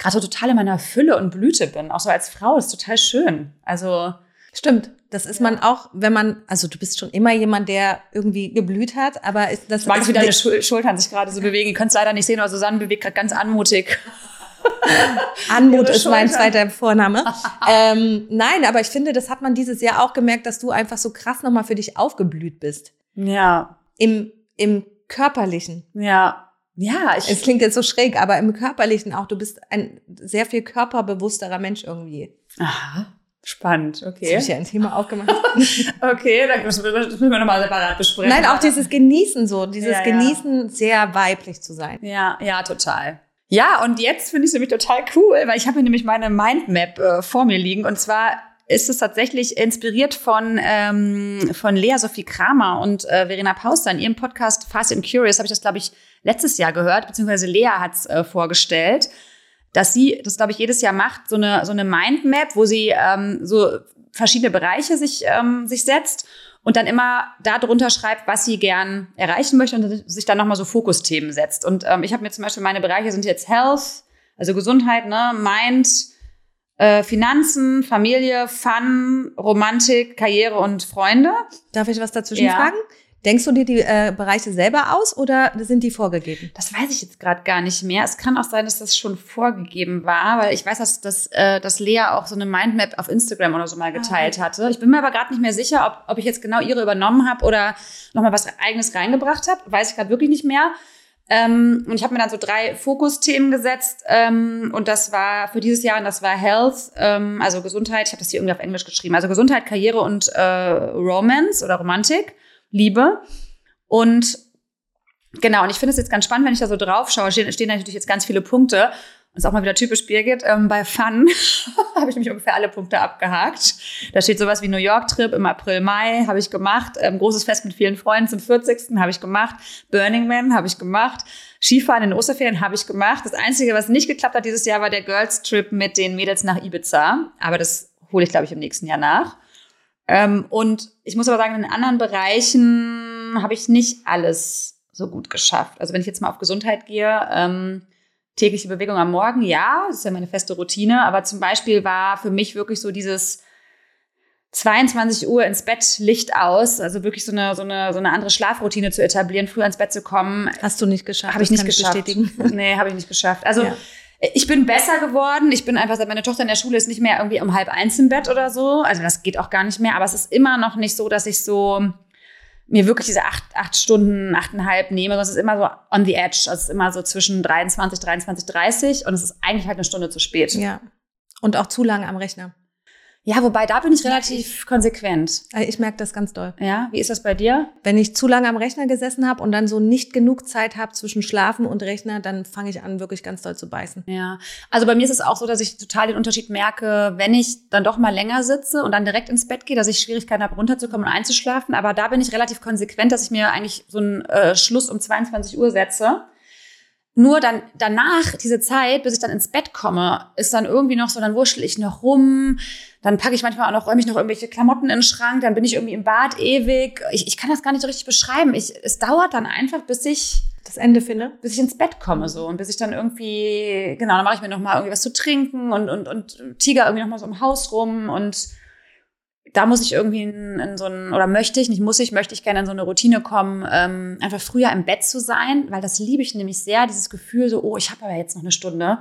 gerade so total in meiner Fülle und Blüte bin, auch so als Frau, ist total schön. Also Stimmt. Das ist man auch, wenn man, also du bist schon immer jemand, der irgendwie geblüht hat, aber ist das ich mag wie deine Schul Schultern sich gerade so bewegen. Ihr könnt es leider nicht sehen, aber Susanne bewegt gerade ganz anmutig. Anmut ist mein zweiter Vorname. ähm, nein, aber ich finde, das hat man dieses Jahr auch gemerkt, dass du einfach so krass nochmal für dich aufgeblüht bist. Ja, Im, im körperlichen. ja, ja. Ich, Es klingt jetzt so schräg, aber im körperlichen auch. Du bist ein sehr viel körperbewussterer Mensch irgendwie. aha, spannend. Jetzt Okay. habe ich ja ein Thema aufgemacht. Okay, dann müssen wir, das müssen wir nochmal separat besprechen. Nein, auch dieses Genießen so, dieses Ja, ja. Genießen, sehr weiblich zu sein. Ja, ja, total. Ja, und jetzt finde ich es nämlich total cool, weil ich habe hier nämlich meine Mindmap äh, vor mir liegen. Und zwar ist es tatsächlich inspiriert von, ähm, von Lea Sophie Kramer und äh, Verena Pauster. In ihrem Podcast Fast and Curious habe ich das, glaube ich, letztes Jahr gehört, beziehungsweise Lea hat es äh, vorgestellt, dass sie das, glaube ich, jedes Jahr macht, so eine, so eine Mindmap, wo sie ähm, so verschiedene Bereiche sich, ähm, sich setzt und dann immer darunter schreibt, was sie gern erreichen möchte und sich dann nochmal so Fokusthemen setzt. Und ähm, ich habe mir zum Beispiel, meine Bereiche sind jetzt Health, also Gesundheit, ne, Mind, äh, Finanzen, Familie, Fun, Romantik, Karriere und Freunde. Darf ich was dazwischen ja. fragen? Denkst du dir die äh, Bereiche selber aus oder sind die vorgegeben? Das weiß ich jetzt gerade gar nicht mehr. Es kann auch sein, dass das schon vorgegeben war, weil ich weiß, dass, dass, äh, dass Lea auch so eine Mindmap auf Instagram oder so mal geteilt ah. hatte. Ich bin mir aber gerade nicht mehr sicher, ob, ob ich jetzt genau ihre übernommen habe oder nochmal was eigenes reingebracht habe. Weiß ich gerade wirklich nicht mehr. Ähm, und ich habe mir dann so drei Fokusthemen gesetzt. Ähm, und das war für dieses Jahr, und das war Health, ähm, also Gesundheit. Ich habe das hier irgendwie auf Englisch geschrieben. Also Gesundheit, Karriere und äh, Romance oder Romantik. Liebe. Und genau, und ich finde es jetzt ganz spannend, wenn ich da so drauf schaue, stehen, stehen natürlich jetzt ganz viele Punkte. Und ist auch mal wieder typisch Birgit. Ähm, bei Fun habe ich nämlich ungefähr alle Punkte abgehakt. Da steht sowas wie New York-Trip im April, Mai habe ich gemacht. Ähm, großes Fest mit vielen Freunden zum 40. habe ich gemacht. Burning Man habe ich gemacht. Skifahren in Osterferien habe ich gemacht. Das Einzige, was nicht geklappt hat dieses Jahr, war der Girls-Trip mit den Mädels nach Ibiza. Aber das hole ich, glaube ich, im nächsten Jahr nach. Ähm, und ich muss aber sagen, in anderen Bereichen habe ich nicht alles so gut geschafft. Also wenn ich jetzt mal auf Gesundheit gehe, ähm, tägliche Bewegung am Morgen, ja, das ist ja meine feste Routine, aber zum Beispiel war für mich wirklich so dieses 22 Uhr ins Bett, Licht aus, also wirklich so eine, so eine, so eine andere Schlafroutine zu etablieren, früher ins Bett zu kommen. Hast du nicht geschafft? Habe ich nicht geschafft. Bestätigen. Nee, habe ich nicht geschafft. Also ja. Ich bin besser geworden. Ich bin einfach, seit meine Tochter in der Schule ist, nicht mehr irgendwie um halb eins im Bett oder so. Also das geht auch gar nicht mehr. Aber es ist immer noch nicht so, dass ich so mir wirklich diese acht, acht Stunden, achteinhalb nehme. Es ist immer so on the edge. Also es ist immer so zwischen 23, 23, 30 und es ist eigentlich halt eine Stunde zu spät. Ja. Und auch zu lange am Rechner. Ja, wobei da bin ich relativ konsequent. Äh, ich merke das ganz doll. Ja, wie ist das bei dir? Wenn ich zu lange am Rechner gesessen habe und dann so nicht genug Zeit habe zwischen Schlafen und Rechner, dann fange ich an, wirklich ganz doll zu beißen. Ja, also bei mir ist es auch so, dass ich total den Unterschied merke, wenn ich dann doch mal länger sitze und dann direkt ins Bett gehe, dass ich Schwierigkeiten habe, runterzukommen und einzuschlafen. Aber da bin ich relativ konsequent, dass ich mir eigentlich so einen äh, Schluss um 22 Uhr setze nur dann danach, diese Zeit, bis ich dann ins Bett komme, ist dann irgendwie noch so, dann wurschtel ich noch rum, dann packe ich manchmal auch noch, räume ich noch irgendwelche Klamotten in den Schrank, dann bin ich irgendwie im Bad ewig. Ich, ich kann das gar nicht so richtig beschreiben. Ich, es dauert dann einfach, bis ich das Ende finde, bis ich ins Bett komme so und bis ich dann irgendwie, genau, dann mache ich mir noch mal irgendwie was zu trinken und, und, und tiger irgendwie noch mal so im Haus rum und da muss ich irgendwie in, in, so ein, oder möchte ich, nicht muss ich, möchte ich gerne in so eine Routine kommen, ähm, einfach früher im Bett zu sein, weil das liebe ich nämlich sehr, dieses Gefühl so, oh, ich habe aber jetzt noch eine Stunde,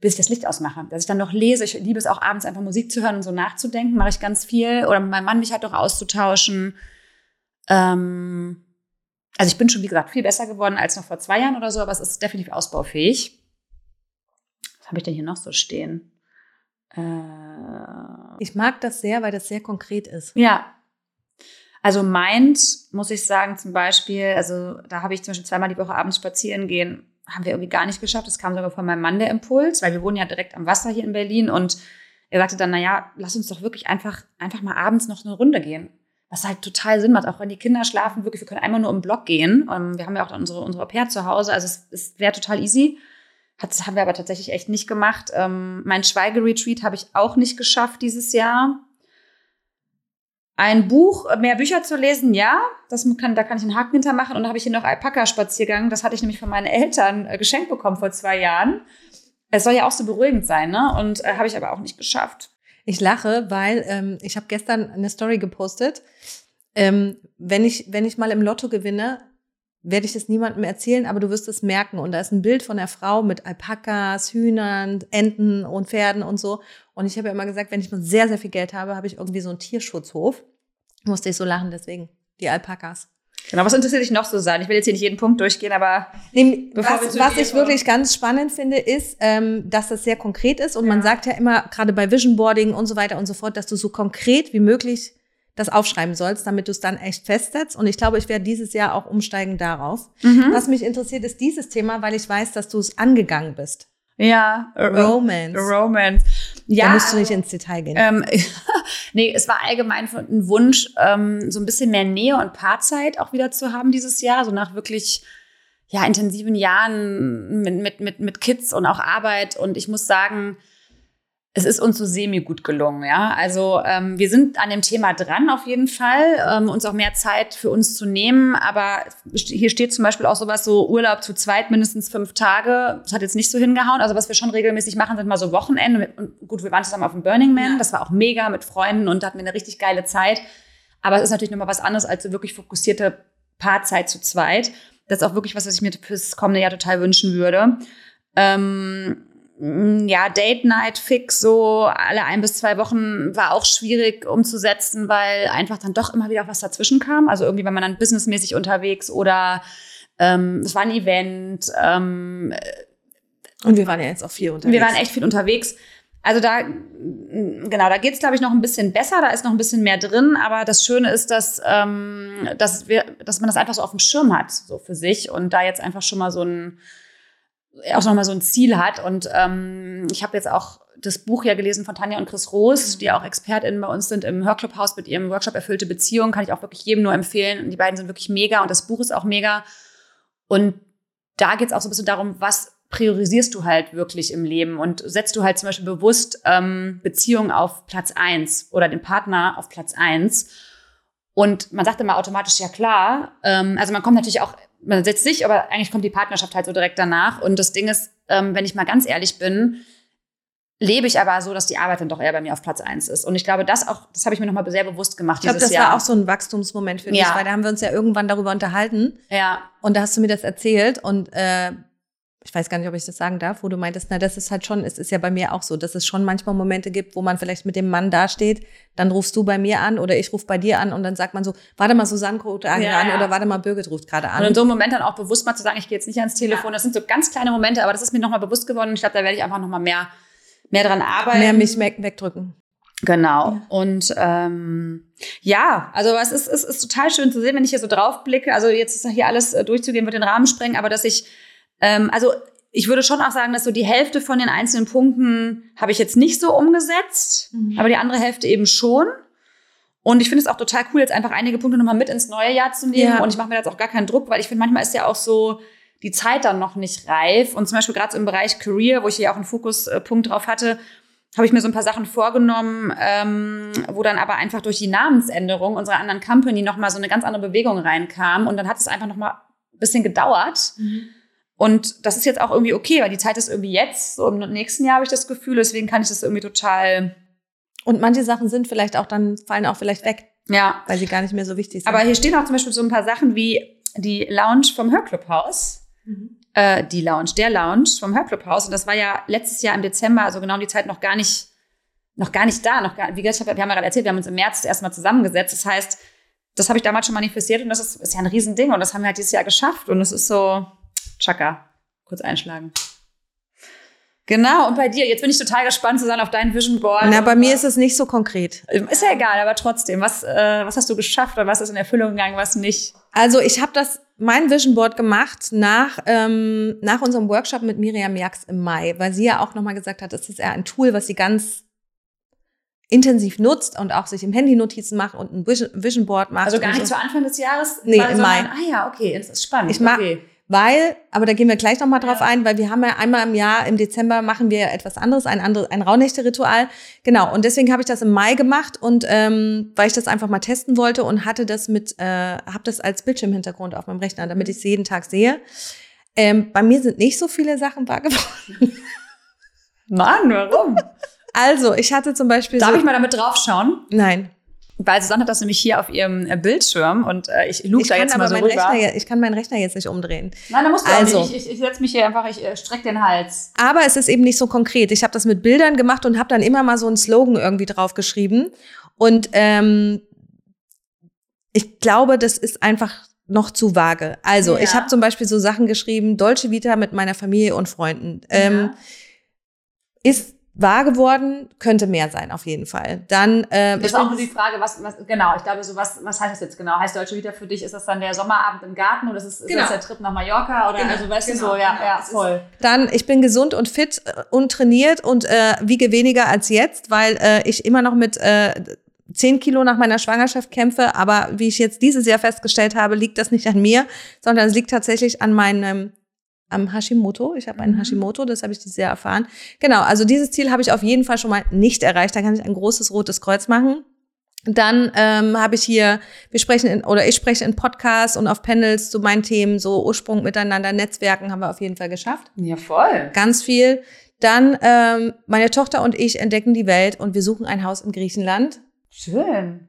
bis ich das Licht ausmache. Dass ich dann noch lese, ich liebe es auch abends einfach Musik zu hören und so nachzudenken, mache ich ganz viel. Oder mit meinem Mann mich halt auch auszutauschen. Ähm, also ich bin schon, wie gesagt, viel besser geworden als noch vor zwei Jahren oder so, aber es ist definitiv ausbaufähig. Was habe ich denn hier noch so stehen? Äh, ich mag das sehr, weil das sehr konkret ist. Ja. Also meint, muss ich sagen, zum Beispiel, also da habe ich zum Beispiel zweimal die Woche abends spazieren gehen, haben wir irgendwie gar nicht geschafft. Das kam sogar von meinem Mann der Impuls, weil wir wohnen ja direkt am Wasser hier in Berlin und er sagte dann, naja, lass uns doch wirklich einfach, einfach mal abends noch eine Runde gehen. Was halt total Sinn macht, auch wenn die Kinder schlafen, wirklich, wir können einmal nur im Block gehen. Ähm, wir haben ja auch unsere, unsere Au-pair zu Hause, also es, es wäre total easy. Das haben wir aber tatsächlich echt nicht gemacht. Ähm, mein Schweigeretreat habe ich auch nicht geschafft dieses Jahr. Ein Buch, mehr Bücher zu lesen, ja, das kann, da kann ich einen Haken hintermachen. Und dann habe ich hier noch Alpaka-Spaziergang. Das hatte ich nämlich von meinen Eltern äh, geschenkt bekommen vor zwei Jahren. Es soll ja auch so beruhigend sein, ne? Und äh, habe ich aber auch nicht geschafft. Ich lache, weil ähm, ich habe gestern eine Story gepostet. Ähm, wenn ich wenn ich mal im Lotto gewinne, werde ich das niemandem erzählen, aber du wirst es merken. Und da ist ein Bild von der Frau mit Alpakas, Hühnern, Enten und Pferden und so. Und ich habe ja immer gesagt, wenn ich mal sehr, sehr viel Geld habe, habe ich irgendwie so einen Tierschutzhof. Musste ich so lachen, deswegen die Alpakas. Genau, was interessiert dich noch so sein? Ich will jetzt hier nicht jeden Punkt durchgehen, aber nee, was, was ich wirklich ganz spannend finde, ist, ähm, dass das sehr konkret ist. Und ja. man sagt ja immer, gerade bei Vision Boarding und so weiter und so fort, dass du so konkret wie möglich das aufschreiben sollst, damit du es dann echt festsetzt. Und ich glaube, ich werde dieses Jahr auch umsteigen darauf. Mhm. Was mich interessiert, ist dieses Thema, weil ich weiß, dass du es angegangen bist. Ja, Romance. Romance. Ja, da musst du nicht ins Detail gehen. Ähm, nee, es war allgemein ein Wunsch, ähm, so ein bisschen mehr Nähe und Paarzeit auch wieder zu haben dieses Jahr, so nach wirklich ja intensiven Jahren mit mit mit mit Kids und auch Arbeit. Und ich muss sagen, es ist uns so semi gut gelungen, ja. Also ähm, wir sind an dem Thema dran auf jeden Fall, ähm, uns auch mehr Zeit für uns zu nehmen. Aber hier steht zum Beispiel auch sowas so Urlaub zu zweit mindestens fünf Tage. Das hat jetzt nicht so hingehauen. Also was wir schon regelmäßig machen, sind mal so Wochenende. Und gut, wir waren zusammen auf dem Burning Man. Das war auch mega mit Freunden und da hatten wir eine richtig geile Zeit. Aber es ist natürlich nochmal was anderes als so wirklich fokussierte Paarzeit zu zweit. Das ist auch wirklich was, was ich mir fürs kommende Jahr total wünschen würde. Ähm, ja, Date Night fix so alle ein bis zwei Wochen war auch schwierig umzusetzen, weil einfach dann doch immer wieder was dazwischen kam. Also irgendwie war man dann businessmäßig unterwegs oder ähm, es war ein Event. Ähm, und wir waren ja jetzt auch viel unterwegs. Wir waren echt viel unterwegs. Also da, mm, genau, da geht's es, glaube ich, noch ein bisschen besser, da ist noch ein bisschen mehr drin, aber das Schöne ist, dass, ähm, dass, wir, dass man das einfach so auf dem Schirm hat, so für sich und da jetzt einfach schon mal so ein auch nochmal so ein Ziel hat. Und ähm, ich habe jetzt auch das Buch ja gelesen von Tanja und Chris Roos, die auch ExpertInnen bei uns sind im Hörclubhaus mit ihrem Workshop Erfüllte Beziehung. Kann ich auch wirklich jedem nur empfehlen. Die beiden sind wirklich mega und das Buch ist auch mega. Und da geht es auch so ein bisschen darum, was priorisierst du halt wirklich im Leben und setzt du halt zum Beispiel bewusst ähm, Beziehungen auf Platz eins oder den Partner auf Platz eins. Und man sagt immer automatisch, ja klar. Ähm, also man kommt natürlich auch man setzt sich, aber eigentlich kommt die Partnerschaft halt so direkt danach. Und das Ding ist, ähm, wenn ich mal ganz ehrlich bin, lebe ich aber so, dass die Arbeit dann doch eher bei mir auf Platz eins ist. Und ich glaube, das auch, das habe ich mir nochmal sehr bewusst gemacht. Ich glaube, das Jahr. war auch so ein Wachstumsmoment für dich, ja. weil da haben wir uns ja irgendwann darüber unterhalten. Ja. Und da hast du mir das erzählt und äh, ich weiß gar nicht, ob ich das sagen darf, wo du meintest, na, das ist halt schon, es ist ja bei mir auch so, dass es schon manchmal Momente gibt, wo man vielleicht mit dem Mann dasteht, dann rufst du bei mir an oder ich rufe bei dir an und dann sagt man so, warte mal, Susanne ruft ja, an ja. oder warte mal, Birgit ruft gerade an. Und in so einem Moment dann auch bewusst mal zu sagen, ich gehe jetzt nicht ans Telefon, das sind so ganz kleine Momente, aber das ist mir nochmal bewusst geworden und ich glaube, da werde ich einfach nochmal mehr, mehr dran arbeiten. Mehr mich wegdrücken. Genau. Ja. Und ähm, ja, also es ist, es ist total schön zu sehen, wenn ich hier so drauf blicke. Also jetzt ist hier alles äh, durchzugehen, wird den Rahmen sprengen, aber dass ich ähm, also ich würde schon auch sagen, dass so die Hälfte von den einzelnen Punkten habe ich jetzt nicht so umgesetzt, mhm. aber die andere Hälfte eben schon. Und ich finde es auch total cool, jetzt einfach einige Punkte nochmal mit ins neue Jahr zu nehmen. Ja. Und ich mache mir jetzt auch gar keinen Druck, weil ich finde, manchmal ist ja auch so die Zeit dann noch nicht reif. Und zum Beispiel gerade so im Bereich Career, wo ich hier auch einen Fokuspunkt drauf hatte, habe ich mir so ein paar Sachen vorgenommen, ähm, wo dann aber einfach durch die Namensänderung unserer anderen Company nochmal so eine ganz andere Bewegung reinkam. Und dann hat es einfach nochmal ein bisschen gedauert. Mhm und das ist jetzt auch irgendwie okay, weil die Zeit ist irgendwie jetzt. So im nächsten Jahr habe ich das Gefühl, deswegen kann ich das irgendwie total. Und manche Sachen sind vielleicht auch dann, fallen auch vielleicht weg. Ja. Weil sie gar nicht mehr so wichtig sind. Aber hier stehen auch zum Beispiel so ein paar Sachen wie die Lounge vom Hörclubhaus. Mhm. Äh, die Lounge, der Lounge vom Hörclubhaus. Und das war ja letztes Jahr im Dezember, also genau die Zeit noch gar nicht, noch gar nicht da. Noch gar, wie gesagt, wir haben ja gerade erzählt, wir haben uns im März erstmal zusammengesetzt. Das heißt, das habe ich damals schon manifestiert und das ist, ist ja ein Riesending und das haben wir halt dieses Jahr geschafft. Und es ist so, Chaka. Kurz einschlagen. Genau, und bei dir, jetzt bin ich total gespannt, Susanne, auf dein Vision Board. Na, bei mir ist es nicht so konkret. Ist ja egal, aber trotzdem, was, äh, was hast du geschafft oder was ist in Erfüllung gegangen, was nicht? Also ich habe das, mein Vision Board gemacht nach, ähm, nach unserem Workshop mit Miriam Jax im Mai, weil sie ja auch nochmal gesagt hat, es ist eher ein Tool, was sie ganz intensiv nutzt und auch sich im Handy Notizen macht und ein Vision Board macht. Also gar nicht so. zu Anfang des Jahres? Nee, im Mai. Ah ja, okay, das ist spannend. Ich mag, okay weil, aber da gehen wir gleich nochmal drauf ein, weil wir haben ja einmal im Jahr, im Dezember machen wir etwas anderes, ein anderes, ein Rauhnächte-Ritual. Genau, und deswegen habe ich das im Mai gemacht und ähm, weil ich das einfach mal testen wollte und hatte das mit, äh, habe das als Bildschirmhintergrund auf meinem Rechner, damit ich es jeden Tag sehe. Ähm, bei mir sind nicht so viele Sachen wahr geworden. Mann, warum? Also, ich hatte zum Beispiel. Darf so, ich mal damit draufschauen? Nein. Weil Susanne hat das nämlich hier auf ihrem äh, Bildschirm und äh, ich luge da jetzt mal so rüber. Rechner, ich kann meinen Rechner jetzt nicht umdrehen. Nein, da musst du also, nicht. Ich, ich, ich setze mich hier einfach, ich äh, strecke den Hals. Aber es ist eben nicht so konkret. Ich habe das mit Bildern gemacht und habe dann immer mal so einen Slogan irgendwie draufgeschrieben. Und ähm, ich glaube, das ist einfach noch zu vage. Also, ja. ich habe zum Beispiel so Sachen geschrieben, Dolce Vita mit meiner Familie und Freunden. Ähm, ja. Ist wahr geworden, könnte mehr sein, auf jeden Fall. Dann, äh, das ist auch nur die Frage, was, was, genau, ich glaube, so was, was heißt das jetzt genau? Heißt Deutsche Vita für dich, ist das dann der Sommerabend im Garten oder ist, es, genau. ist das der Trip nach Mallorca oder, genau. also weißt genau. du so, ja, genau. ja, voll. Dann, ich bin gesund und fit äh, und trainiert und äh, wiege weniger als jetzt, weil äh, ich immer noch mit äh, 10 Kilo nach meiner Schwangerschaft kämpfe, aber wie ich jetzt dieses Jahr festgestellt habe, liegt das nicht an mir, sondern es liegt tatsächlich an meinem am Hashimoto. Ich habe einen mhm. Hashimoto, das habe ich dieses Jahr erfahren. Genau, also dieses Ziel habe ich auf jeden Fall schon mal nicht erreicht. Da kann ich ein großes rotes Kreuz machen. Dann ähm, habe ich hier, wir sprechen in, oder ich spreche in Podcasts und auf Panels zu meinen Themen, so Ursprung miteinander, Netzwerken haben wir auf jeden Fall geschafft. Ja, voll. Ganz viel. Dann ähm, meine Tochter und ich entdecken die Welt und wir suchen ein Haus in Griechenland. Schön.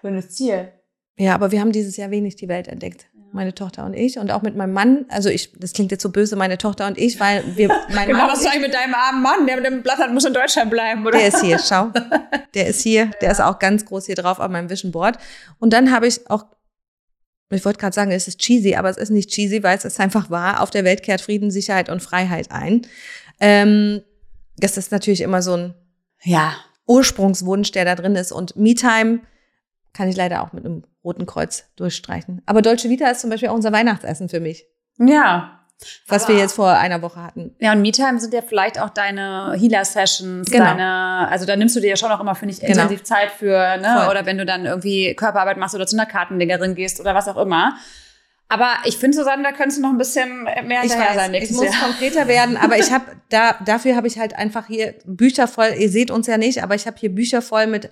Schönes Ziel. Ja, aber wir haben dieses Jahr wenig die Welt entdeckt meine Tochter und ich und auch mit meinem Mann. Also ich, das klingt jetzt so böse, meine Tochter und ich, weil wir, mein genau, Mann was sag ich mit deinem armen Mann, der mit dem Blatt hat, muss in Deutschland bleiben, oder? Der ist hier, schau. Der ist hier, der ist auch ganz groß hier drauf auf meinem Vision Board. Und dann habe ich auch, ich wollte gerade sagen, es ist cheesy, aber es ist nicht cheesy, weil es ist einfach wahr. Auf der Welt kehrt Frieden, Sicherheit und Freiheit ein. Ähm, das ist natürlich immer so ein, ja, Ursprungswunsch, der da drin ist. Und Me-Time kann ich leider auch mit einem Roten Kreuz durchstreichen. Aber Dolce Vita ist zum Beispiel auch unser Weihnachtsessen für mich. Ja. Was wir jetzt vor einer Woche hatten. Ja, und MeTime sind ja vielleicht auch deine Healer-Sessions, genau. deine, also da nimmst du dir ja schon auch immer, finde ich, genau. intensiv Zeit für, ne? Voll. Oder wenn du dann irgendwie Körperarbeit machst oder zu einer Kartenlegerin gehst oder was auch immer. Aber ich finde, Susanne, da könntest du noch ein bisschen mehr ich weiß, sein Ich muss Jahr. konkreter werden, aber ich habe da dafür habe ich halt einfach hier Bücher voll. Ihr seht uns ja nicht, aber ich habe hier Bücher voll mit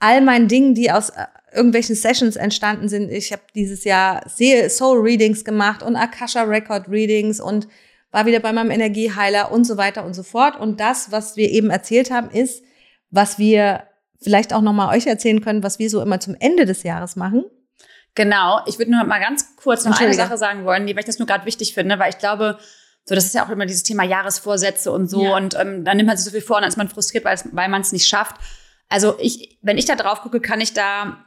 all meinen Dingen, die aus äh, irgendwelchen Sessions entstanden sind. Ich habe dieses Jahr Soul Readings gemacht und Akasha Record Readings und war wieder bei meinem Energieheiler und so weiter und so fort. Und das, was wir eben erzählt haben, ist, was wir vielleicht auch nochmal euch erzählen können, was wir so immer zum Ende des Jahres machen. Genau. Ich würde nur mal ganz kurz noch eine Sache sagen wollen, weil ich das nur gerade wichtig finde, weil ich glaube, so, das ist ja auch immer dieses Thema Jahresvorsätze und so. Ja. Und ähm, dann nimmt man sich so viel vor und dann ist man frustriert, weil man es nicht schafft. Also ich, wenn ich da drauf gucke, kann ich da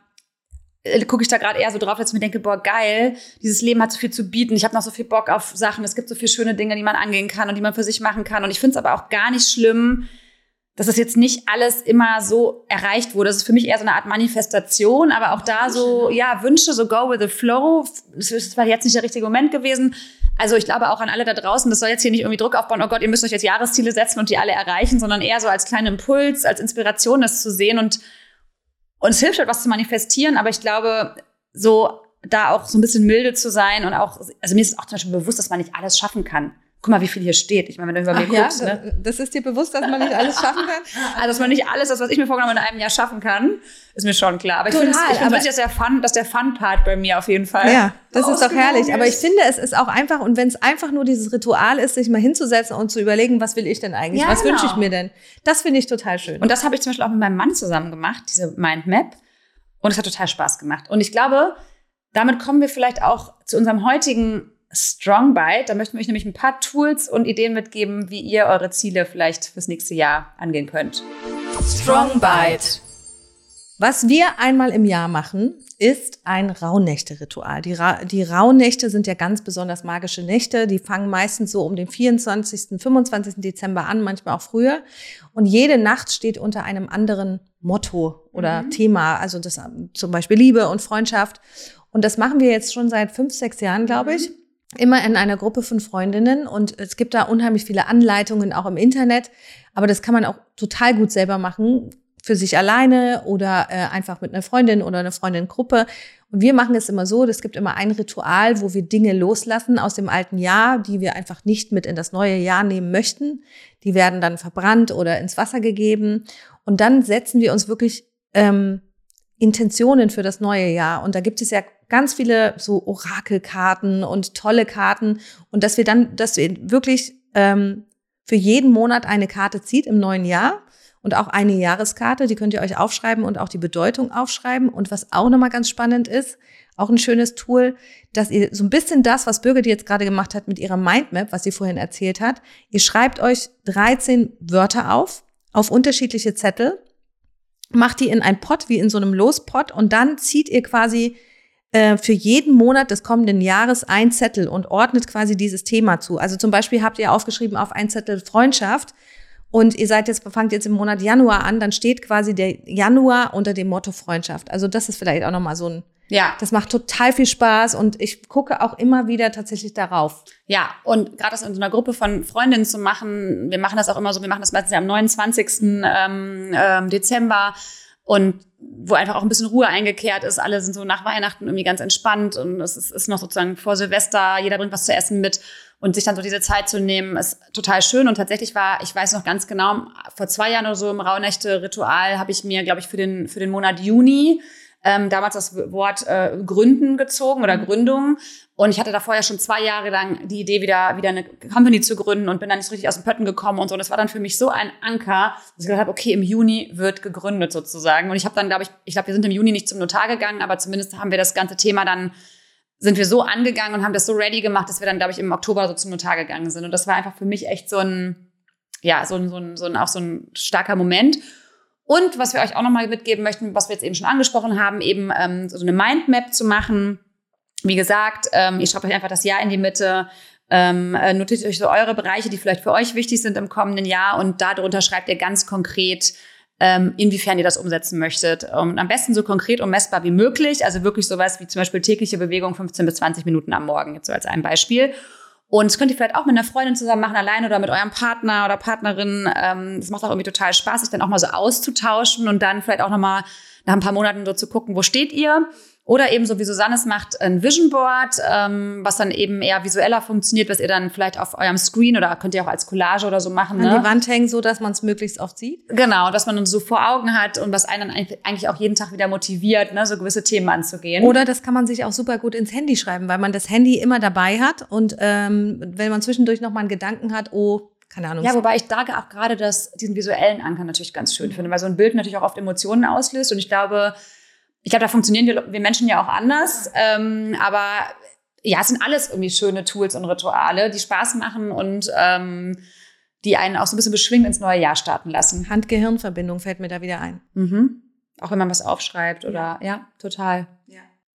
äh, gucke ich da gerade eher so drauf, dass ich mir denke, boah, geil, dieses Leben hat so viel zu bieten. Ich habe noch so viel Bock auf Sachen. Es gibt so viele schöne Dinge, die man angehen kann und die man für sich machen kann. Und ich finde es aber auch gar nicht schlimm, dass es jetzt nicht alles immer so erreicht wurde. Das ist für mich eher so eine Art Manifestation, aber auch da so, ja, Wünsche, so go with the flow. Das ist zwar jetzt nicht der richtige Moment gewesen. Also ich glaube auch an alle da draußen, das soll jetzt hier nicht irgendwie Druck aufbauen, oh Gott, ihr müsst euch jetzt Jahresziele setzen und die alle erreichen, sondern eher so als kleinen Impuls, als Inspiration das zu sehen und es hilft halt, was zu manifestieren, aber ich glaube, so da auch so ein bisschen milde zu sein und auch, also mir ist auch zum Beispiel bewusst, dass man nicht alles schaffen kann. Guck mal, wie viel hier steht. Ich meine, wenn du über mir Ach guckst. Ja? Ne? Das ist dir bewusst, dass man nicht alles schaffen kann? also, dass man nicht alles, das, was ich mir vorgenommen in einem Jahr schaffen kann, ist mir schon klar. Aber ich finde find dass der Fun, dass der Fun-Part bei mir auf jeden Fall. Ja, das ist doch herrlich. Aber ich finde, es ist auch einfach, und wenn es einfach nur dieses Ritual ist, sich mal hinzusetzen und zu überlegen, was will ich denn eigentlich? Ja, was genau. wünsche ich mir denn? Das finde ich total schön. Und das habe ich zum Beispiel auch mit meinem Mann zusammen gemacht, diese Mindmap. Und es hat total Spaß gemacht. Und ich glaube, damit kommen wir vielleicht auch zu unserem heutigen Strong Bite. Da möchten wir euch nämlich ein paar Tools und Ideen mitgeben, wie ihr eure Ziele vielleicht fürs nächste Jahr angehen könnt. Strong Bite. Was wir einmal im Jahr machen, ist ein Rauhnächte-Ritual. Die, Ra die Rauhnächte sind ja ganz besonders magische Nächte. Die fangen meistens so um den 24., 25. Dezember an, manchmal auch früher. Und jede Nacht steht unter einem anderen Motto oder mhm. Thema. Also das zum Beispiel Liebe und Freundschaft. Und das machen wir jetzt schon seit fünf, sechs Jahren, glaube ich. Mhm immer in einer Gruppe von Freundinnen und es gibt da unheimlich viele Anleitungen auch im Internet, aber das kann man auch total gut selber machen, für sich alleine oder äh, einfach mit einer Freundin oder einer Freundin-Gruppe. Und wir machen es immer so, es gibt immer ein Ritual, wo wir Dinge loslassen aus dem alten Jahr, die wir einfach nicht mit in das neue Jahr nehmen möchten. Die werden dann verbrannt oder ins Wasser gegeben. Und dann setzen wir uns wirklich ähm, Intentionen für das neue Jahr. Und da gibt es ja ganz viele so Orakelkarten und tolle Karten und dass wir dann, dass wir wirklich ähm, für jeden Monat eine Karte zieht im neuen Jahr und auch eine Jahreskarte, die könnt ihr euch aufschreiben und auch die Bedeutung aufschreiben. Und was auch nochmal ganz spannend ist, auch ein schönes Tool, dass ihr so ein bisschen das, was Birgit jetzt gerade gemacht hat mit ihrer Mindmap, was sie vorhin erzählt hat, ihr schreibt euch 13 Wörter auf, auf unterschiedliche Zettel, macht die in ein Pot, wie in so einem Lospot und dann zieht ihr quasi äh, für jeden Monat des kommenden Jahres ein Zettel und ordnet quasi dieses Thema zu. Also zum Beispiel habt ihr aufgeschrieben auf ein Zettel Freundschaft und ihr seid jetzt, fangt jetzt im Monat Januar an, dann steht quasi der Januar unter dem Motto Freundschaft. Also das ist vielleicht auch nochmal so ein, Ja, das macht total viel Spaß und ich gucke auch immer wieder tatsächlich darauf. Ja, und gerade das in so einer Gruppe von Freundinnen zu machen, wir machen das auch immer so, wir machen das meistens ja am 29. Ähm, ähm, Dezember und wo einfach auch ein bisschen Ruhe eingekehrt ist. Alle sind so nach Weihnachten irgendwie ganz entspannt und es ist, ist noch sozusagen vor Silvester, jeder bringt was zu essen mit und sich dann so diese Zeit zu nehmen, ist total schön. Und tatsächlich war, ich weiß noch ganz genau, vor zwei Jahren oder so im Rauhnächte-Ritual habe ich mir, glaube ich, für den, für den Monat Juni ähm, damals das Wort äh, Gründen gezogen oder Gründung. Und ich hatte davor ja schon zwei Jahre lang die Idee, wieder, wieder eine Company zu gründen und bin dann nicht so richtig aus dem Pötten gekommen und so. Und das war dann für mich so ein Anker, dass ich gedacht habe, okay, im Juni wird gegründet sozusagen. Und ich habe dann, glaube ich, ich glaube, wir sind im Juni nicht zum Notar gegangen, aber zumindest haben wir das ganze Thema dann sind wir so angegangen und haben das so ready gemacht, dass wir dann, glaube ich, im Oktober so zum Notar gegangen sind. Und das war einfach für mich echt so ein, ja, so ein, so ein, so ein auch so ein starker Moment. Und was wir euch auch nochmal mitgeben möchten, was wir jetzt eben schon angesprochen haben, eben ähm, so eine Mindmap zu machen. Wie gesagt, ähm, ihr schreibt euch einfach das Jahr in die Mitte, ähm, äh, notiert euch so eure Bereiche, die vielleicht für euch wichtig sind im kommenden Jahr und darunter schreibt ihr ganz konkret, ähm, inwiefern ihr das umsetzen möchtet. Und am besten so konkret und messbar wie möglich. Also wirklich sowas wie zum Beispiel tägliche Bewegung 15 bis 20 Minuten am Morgen, jetzt so als ein Beispiel. Und das könnt ihr vielleicht auch mit einer Freundin zusammen machen, allein oder mit eurem Partner oder Partnerin. Ähm, das macht auch irgendwie total Spaß, sich dann auch mal so auszutauschen und dann vielleicht auch nochmal nach ein paar Monaten so zu gucken, wo steht ihr? Oder eben so wie Susanne es macht, ein Vision Board, ähm, was dann eben eher visueller funktioniert, was ihr dann vielleicht auf eurem Screen oder könnt ihr auch als Collage oder so machen. An Ne? die Wand hängen, so dass man es möglichst oft sieht. Genau, dass man uns so vor Augen hat und was einen dann eigentlich auch jeden Tag wieder motiviert, ne, so gewisse Themen anzugehen. Oder das kann man sich auch super gut ins Handy schreiben, weil man das Handy immer dabei hat und ähm, wenn man zwischendurch noch mal einen Gedanken hat, oh, keine Ahnung. ja, wobei ich da auch gerade das, diesen visuellen Anker natürlich ganz schön finde, weil so ein Bild natürlich auch oft Emotionen auslöst und ich glaube, ich glaube, da funktionieren wir, wir Menschen ja auch anders, ähm, aber ja, es sind alles irgendwie schöne Tools und Rituale, die Spaß machen und ähm, die einen auch so ein bisschen beschwingt ins neue Jahr starten lassen. Hand-Gehirn-Verbindung fällt mir da wieder ein. Mhm. Auch wenn man was aufschreibt oder ja, total.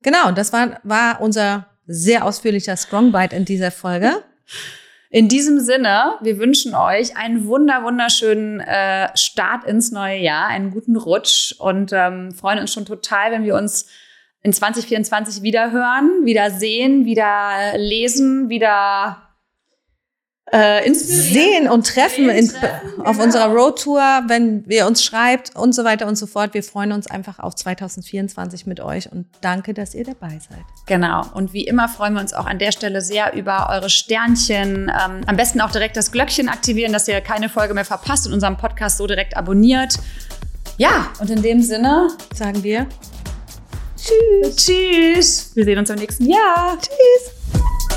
Genau, das war, war unser sehr ausführlicher Strong Bite in dieser Folge. In diesem Sinne, wir wünschen euch einen wunder wunderschönen äh, Start ins neue Jahr, einen guten Rutsch und ähm, freuen uns schon total, wenn wir uns in 2024 wieder hören, wieder sehen, wieder lesen, wieder äh. Sehen und treffen in, treffen, auf genau. unserer Roadtour, wenn ihr uns schreibt und so weiter und so fort. Wir freuen uns einfach auf 2024 mit euch und danke, dass ihr dabei seid. Genau. Und wie immer freuen wir uns auch an der Stelle sehr über eure Sternchen. Ähm, am besten auch direkt das Glöckchen aktivieren, dass ihr keine Folge mehr verpasst und unseren Podcast so direkt abonniert. Ja, und in dem Sinne, Sagen wir tschüss. Tschüss. Wir sehen uns im nächsten Jahr. Tschüss.